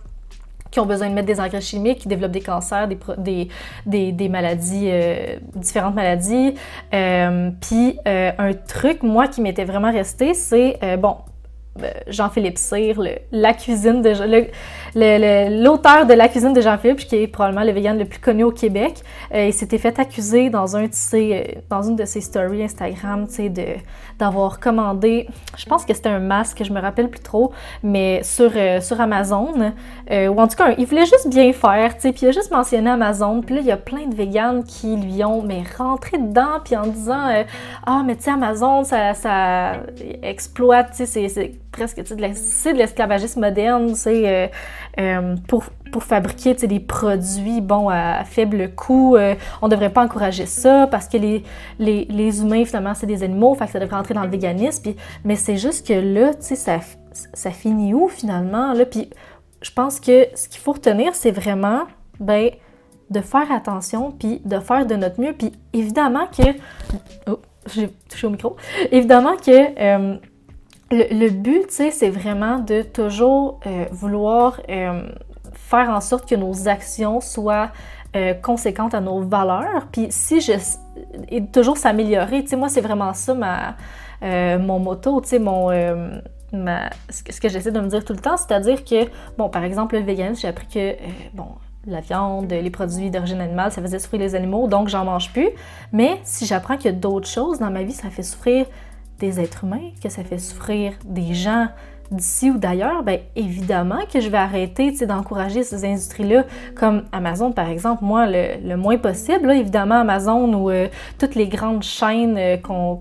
qui ont besoin de mettre des engrais chimiques, qui développent des cancers, des, des, des, maladies, euh, différentes maladies. Euh, puis euh, un truc, moi, qui m'était vraiment resté, c'est, bon, Jean-Philippe Cyr, la cuisine de l'auteur de la cuisine de Jean-Philippe, qui est probablement le vegan le plus connu au Québec, il s'était fait accuser dans un dans une de ses stories Instagram, d'avoir commandé, je pense que c'était un masque, je me rappelle plus trop, mais sur sur Amazon, ou en tout cas, il voulait juste bien faire, puis il a juste mentionné Amazon, puis là il y a plein de vegans qui lui ont mais rentré dedans, puis en disant ah mais tu sais Amazon ça, ça exploite, tu sais c'est presque, c'est de l'esclavagisme moderne, c'est euh, euh, pour, pour fabriquer des produits bons à, faible coût. Euh, on ne devrait pas encourager ça parce que les, les, les humains, finalement, c'est des animaux, fait que ça devrait entrer dans le véganisme. Mais c'est juste que là, tu sais, ça, ça finit où finalement? Là? Puis je pense que ce qu'il faut retenir, c'est vraiment, ben, de faire attention, puis de faire de notre mieux. Puis évidemment que... Oh, j'ai touché au micro. Évidemment que le, but, tu sais, c'est vraiment de toujours euh, vouloir euh, faire en sorte que nos actions soient euh, conséquentes à nos valeurs. Puis si je... et toujours s'améliorer, tu sais, moi, c'est vraiment ça ma, mon motto, tu sais, mon... Ma, ce que j'essaie de me dire tout le temps, c'est-à-dire que, bon, par exemple, le véganisme, j'ai appris que, bon, la viande, les produits d'origine animale, ça faisait souffrir les animaux, donc j'en mange plus. Mais si j'apprends qu'il y a d'autres choses dans ma vie, ça fait souffrir des êtres humains, que ça fait souffrir des gens d'ici ou d'ailleurs, ben évidemment que je vais arrêter d'encourager ces industries-là, comme Amazon par exemple, moi le, moins possible, là, évidemment Amazon ou euh, toutes les grandes chaînes euh, qu'on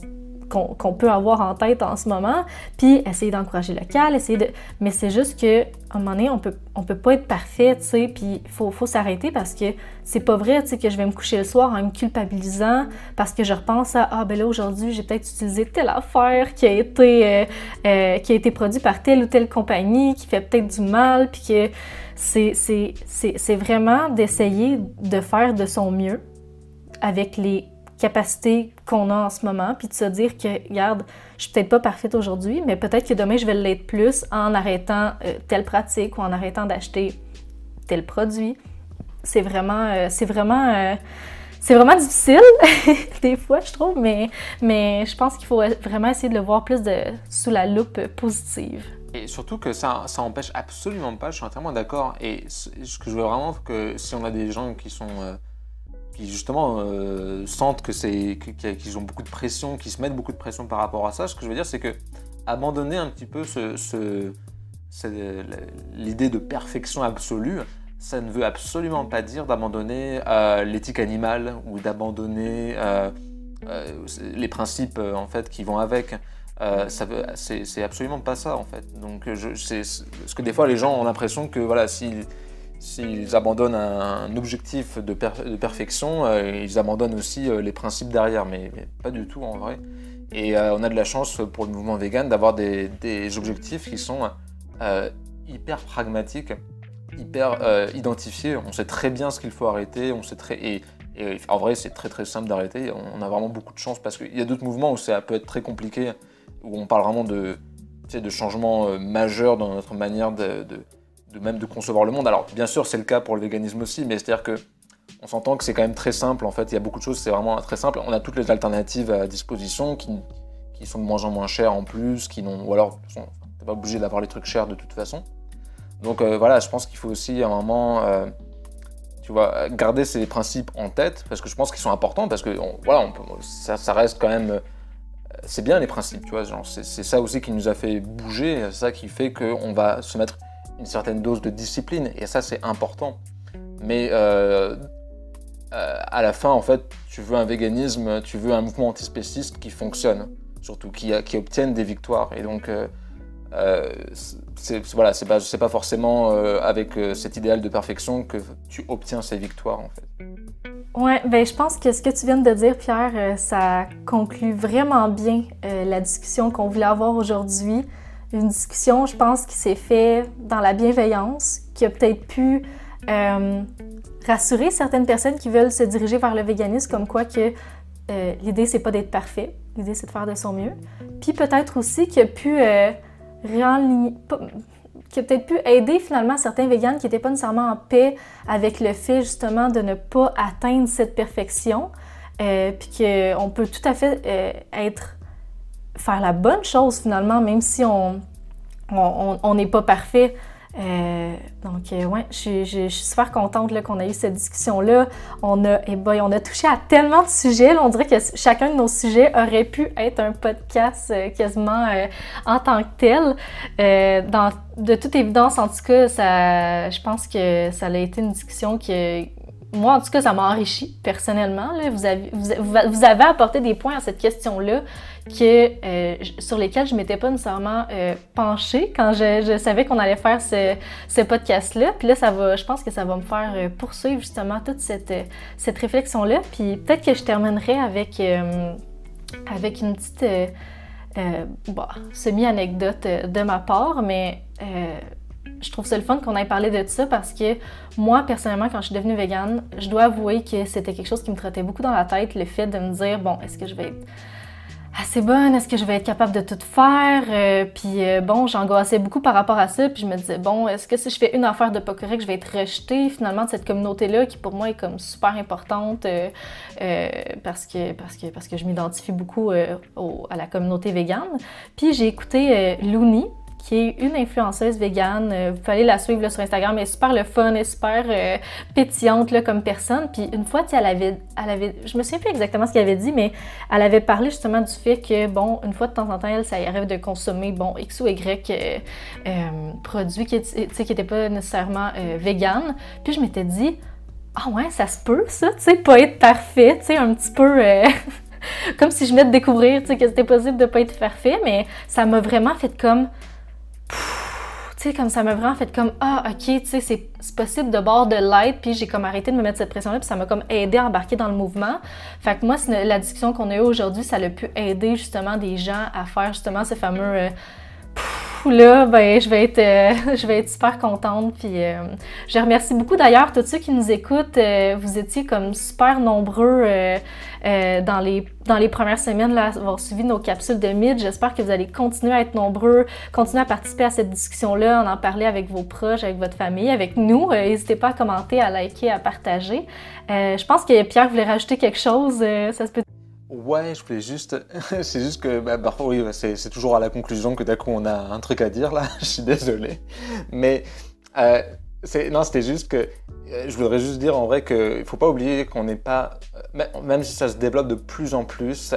qu'on peut avoir en tête en ce moment, puis essayer d'encourager local, essayer de... Mais c'est juste que un moment donné, on peut, on peut pas être parfait, tu sais, puis il faut, faut s'arrêter parce que c'est pas vrai, tu sais, que je vais me coucher le soir en me culpabilisant parce que je repense à, ah ben là, aujourd'hui, j'ai peut-être utilisé telle affaire qui a été, euh, euh, qui a été produit par telle ou telle compagnie, qui fait peut-être du mal, puis que c'est vraiment d'essayer de faire de son mieux avec les capacités qu'on a en ce moment, puis de se dire que, regarde, je suis peut-être pas parfaite aujourd'hui, mais peut-être que demain, je vais l'être plus en arrêtant euh, telle pratique ou en arrêtant d'acheter tel produit. C'est vraiment, euh, c'est vraiment, euh, c'est vraiment difficile des fois, je trouve, mais, mais je pense qu'il faut vraiment essayer de le voir plus de, sous la loupe positive. Et surtout que ça, ça empêche absolument pas, je suis entièrement d'accord. Et ce que je veux vraiment que si on a des gens qui sont qui justement euh, sentent que c'est qu'ils ont beaucoup de pression, qui se mettent beaucoup de pression par rapport à ça. Ce que je veux dire, c'est que abandonner un petit peu ce, l'idée de perfection absolue, ça ne veut absolument pas dire d'abandonner euh, l'éthique animale ou d'abandonner euh, les principes en fait qui vont avec. c'est absolument pas ça en fait. Donc parce que des fois les gens ont l'impression que voilà si S'ils abandonnent un, objectif de, perfection, euh, ils abandonnent aussi euh, les principes derrière, mais, pas du tout en vrai. Et euh, on a de la chance pour le mouvement vegan d'avoir des, objectifs qui sont hyper pragmatiques, hyper identifiés. On sait très bien ce qu'il faut arrêter, on sait très... Et, en vrai, c'est très très simple d'arrêter. On a vraiment beaucoup de chance parce qu'il y a d'autres mouvements où ça peut être très compliqué, où on parle vraiment de, de changements majeurs dans notre manière de même de concevoir le monde. Alors bien sûr c'est le cas pour le véganisme aussi, mais c'est-à-dire que on s'entend que c'est quand même très simple en fait, il y a beaucoup de choses, c'est vraiment très simple. On a toutes les alternatives à disposition qui, qui sont de moins en moins chères en plus, qui n'ont ou alors t'es pas obligé d'avoir les trucs chers de toute façon. Donc euh, voilà, je pense qu'il faut aussi à un moment euh, tu vois, garder ces principes en tête parce que je pense qu'ils sont importants parce que voilà, ça, ça, reste quand même euh, c'est bien les principes, tu vois, c'est ça aussi qui nous a fait bouger, c'est ça qui fait qu'on va se mettre une certaine dose de discipline, et ça c'est important. Mais euh, euh, à la fin, en fait, tu veux un véganisme, tu veux un mouvement antispéciste qui fonctionne, surtout qui, qui obtienne des victoires. Et donc, euh, c'est voilà, c'est pas, pas forcément avec cet idéal de perfection que tu obtiens ces victoires, en fait. Ouais, ben je pense que ce que tu viens de dire, Pierre, ça conclut vraiment bien la discussion qu'on voulait avoir aujourd'hui une discussion, je pense, qui s'est faite dans la bienveillance, qui a peut-être pu euh, rassurer certaines personnes qui veulent se diriger vers le véganisme, comme quoi que euh, l'idée, c'est pas d'être parfait, l'idée, c'est de faire de son mieux. Puis peut-être aussi qui a pu euh, a peut-être pu aider finalement certains véganes qui n'étaient pas nécessairement en paix avec le fait justement de ne pas atteindre cette perfection, euh, puis qu'on peut tout à fait être faire la bonne chose finalement, même si on on n'est pas parfait. Euh, donc, euh, ouais, je, suis super contente qu'on ait eu cette discussion-là. On a, eh on a touché à tellement de sujets. on dirait que chacun de nos sujets aurait pu être un podcast euh, quasiment en tant que tel. Dans, de toute évidence, en tout cas, ça, je pense que ça a été une discussion qui, moi, en tout cas, ça m'a enrichi personnellement. Vous, avez, vous, avez apporté des points à cette question-là que, euh, sur lesquels je ne m'étais pas nécessairement euh, penchée quand je, savais qu'on allait faire ce, podcast-là. Puis là, ça va, je pense que ça va me faire euh, poursuivre justement toute cette, cette réflexion-là. Puis peut-être que je terminerai avec, avec une petite bah, semi-anecdote de ma part, mais je trouve ça le fun qu'on ait parlé de ça parce que moi, personnellement, quand je suis devenue végane, je dois avouer que c'était quelque chose qui me trottait beaucoup dans la tête, le fait de me dire, bon, est-ce que je vais être assez bonne? Est-ce que je vais être capable de tout faire? Euh, puis euh, bon, j'angoissais beaucoup par rapport à ça. Puis je me disais, bon, est-ce que si je fais une affaire de pas je vais être rejetée finalement de cette communauté-là qui pour moi est comme super importante euh, parce, que, parce, que, parce que je m'identifie beaucoup à la communauté végane. Puis j'ai écouté Looney, qui est une influenceuse végane. Euh, vous pouvez aller la suivre sur Instagram. Elle est super le fun, elle est super euh, pétillante comme personne. Puis une fois, elle avait, elle avait, je me souviens plus exactement ce qu'elle avait dit, mais elle avait parlé justement du fait que, bon, une fois de temps en temps, elle, ça y arrive de consommer, bon, X ou Y euh, produits qui n'étaient pas nécessairement véganes. Puis je m'étais dit, ah ouais, ça se peut, ça, tu sais, pas être parfait, tu sais, un petit peu. comme si je venais de découvrir que c'était possible de pas être parfait, mais ça m'a vraiment fait comme. Tu sais, comme ça m'a vraiment fait comme Ah, ok, tu sais, c'est possible de bord de l'aide, puis j'ai comme arrêté de me mettre cette pression-là, puis ça m'a comme aidé à embarquer dans le mouvement. Fait que moi, la discussion qu'on a eue aujourd'hui, ça a pu aider justement des gens à faire justement ce fameux. Euh, là, ben, je vais être, euh, je vais être super contente. Puis, euh, je remercie beaucoup d'ailleurs tous ceux qui nous écoutent. Euh, vous étiez comme super nombreux dans, les, dans les premières semaines là, avoir suivi nos capsules de Mid. J'espère que vous allez continuer à être nombreux, continuer à participer à cette discussion-là, en en parler avec vos proches, avec votre famille, avec nous. N'hésitez pas à commenter, à liker, à partager. je pense que Pierre voulait rajouter quelque chose. ça se peut Ouais, je voulais juste. c'est juste que bah, parfois, oui, c'est toujours à la conclusion que d'un coup on a un truc à dire là. je suis désolé. Mais euh, non, c'était juste que. Euh, je voudrais juste dire en vrai qu'il ne faut pas oublier qu'on n'est pas. Euh, même si ça se développe de plus en plus,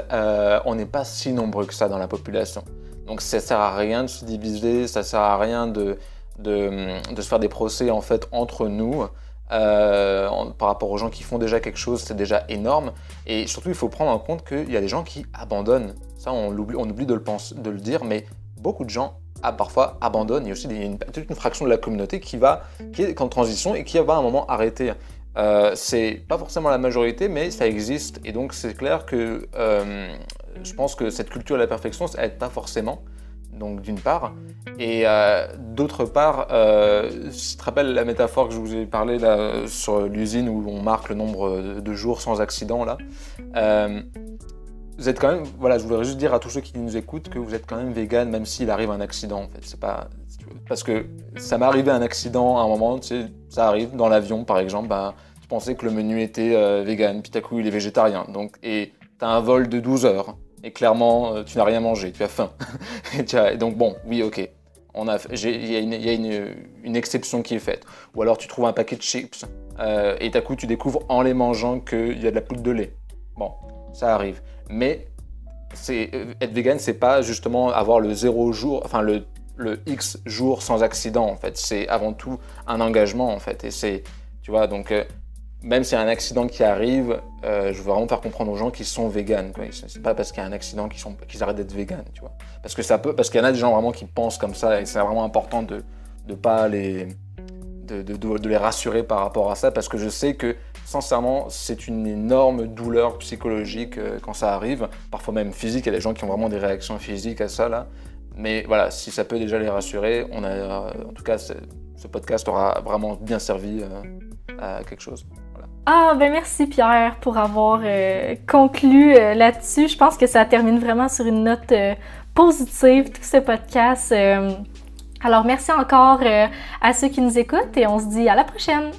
on n'est pas si nombreux que ça dans la population. Donc ça sert à rien de se diviser, ça sert à rien de, de se faire des procès en fait entre nous. Euh, par rapport aux gens qui font déjà quelque chose, c'est déjà énorme. Et surtout, il faut prendre en compte qu'il y a des gens qui abandonnent. Ça, on, oublie, on oublie de le, pense, de le dire, mais beaucoup de gens ah, parfois abandonnent. Il y a aussi une, toute une fraction de la communauté qui est en transition et qui va à un moment arrêter. Euh, c'est pas forcément la majorité, mais ça existe. Et donc, c'est clair que euh, je pense que cette culture de la perfection, ça aide pas forcément donc d'une part. Et euh, d'autre part, euh, je te rappelle la métaphore que je vous ai parlé là, sur l'usine où on marque le nombre de jours sans accident là. Euh, vous êtes quand même, voilà, je voudrais juste dire à tous ceux qui nous écoutent que vous êtes quand même vegan même s'il arrive un accident en fait. C'est pas parce que ça m'est arrivé un accident à un moment, tu ça arrive dans l'avion par exemple, bah, je pensais que le menu était vegan, puis à coup il est végétarien, donc et t'as un vol de 12 heures et clairement euh, tu n'as rien mangé, tu as faim. et, donc bon, oui, ok, il y a, une, une, exception qui est faite. Ou alors tu trouves un paquet de chips euh, et d'un coup tu découvres en les mangeant qu'il y a de la poudre de lait. Bon, ça arrive. Mais euh, être vegan, c'est pas justement avoir le zéro jour, enfin le, le X jours sans accident en fait. C'est avant tout un engagement en fait. Et c'est, tu vois, donc même s'il y a un accident qui arrive, euh, je veux vraiment faire comprendre aux gens qu'ils sont véganes. C'est pas parce qu'il y a un accident qu'ils arrêtent d'être véganes, tu vois. Parce que ça peut, parce qu'il y en a des gens vraiment qui pensent comme ça et c'est vraiment important de de pas les de, de, les rassurer par rapport à ça parce que je sais que sincèrement c'est une énorme douleur psychologique euh, quand ça arrive, parfois même physique. Il y a des gens qui ont vraiment des réactions physiques à ça là. Mais voilà, si ça peut déjà les rassurer, on a, en tout cas, ce, podcast aura vraiment bien servi euh, à quelque chose. Ah, ben merci Pierre pour avoir euh, conclu euh, là-dessus. Je pense que ça termine vraiment sur une note euh, positive, tout ce podcast. alors, merci encore à ceux qui nous écoutent et on se dit à la prochaine.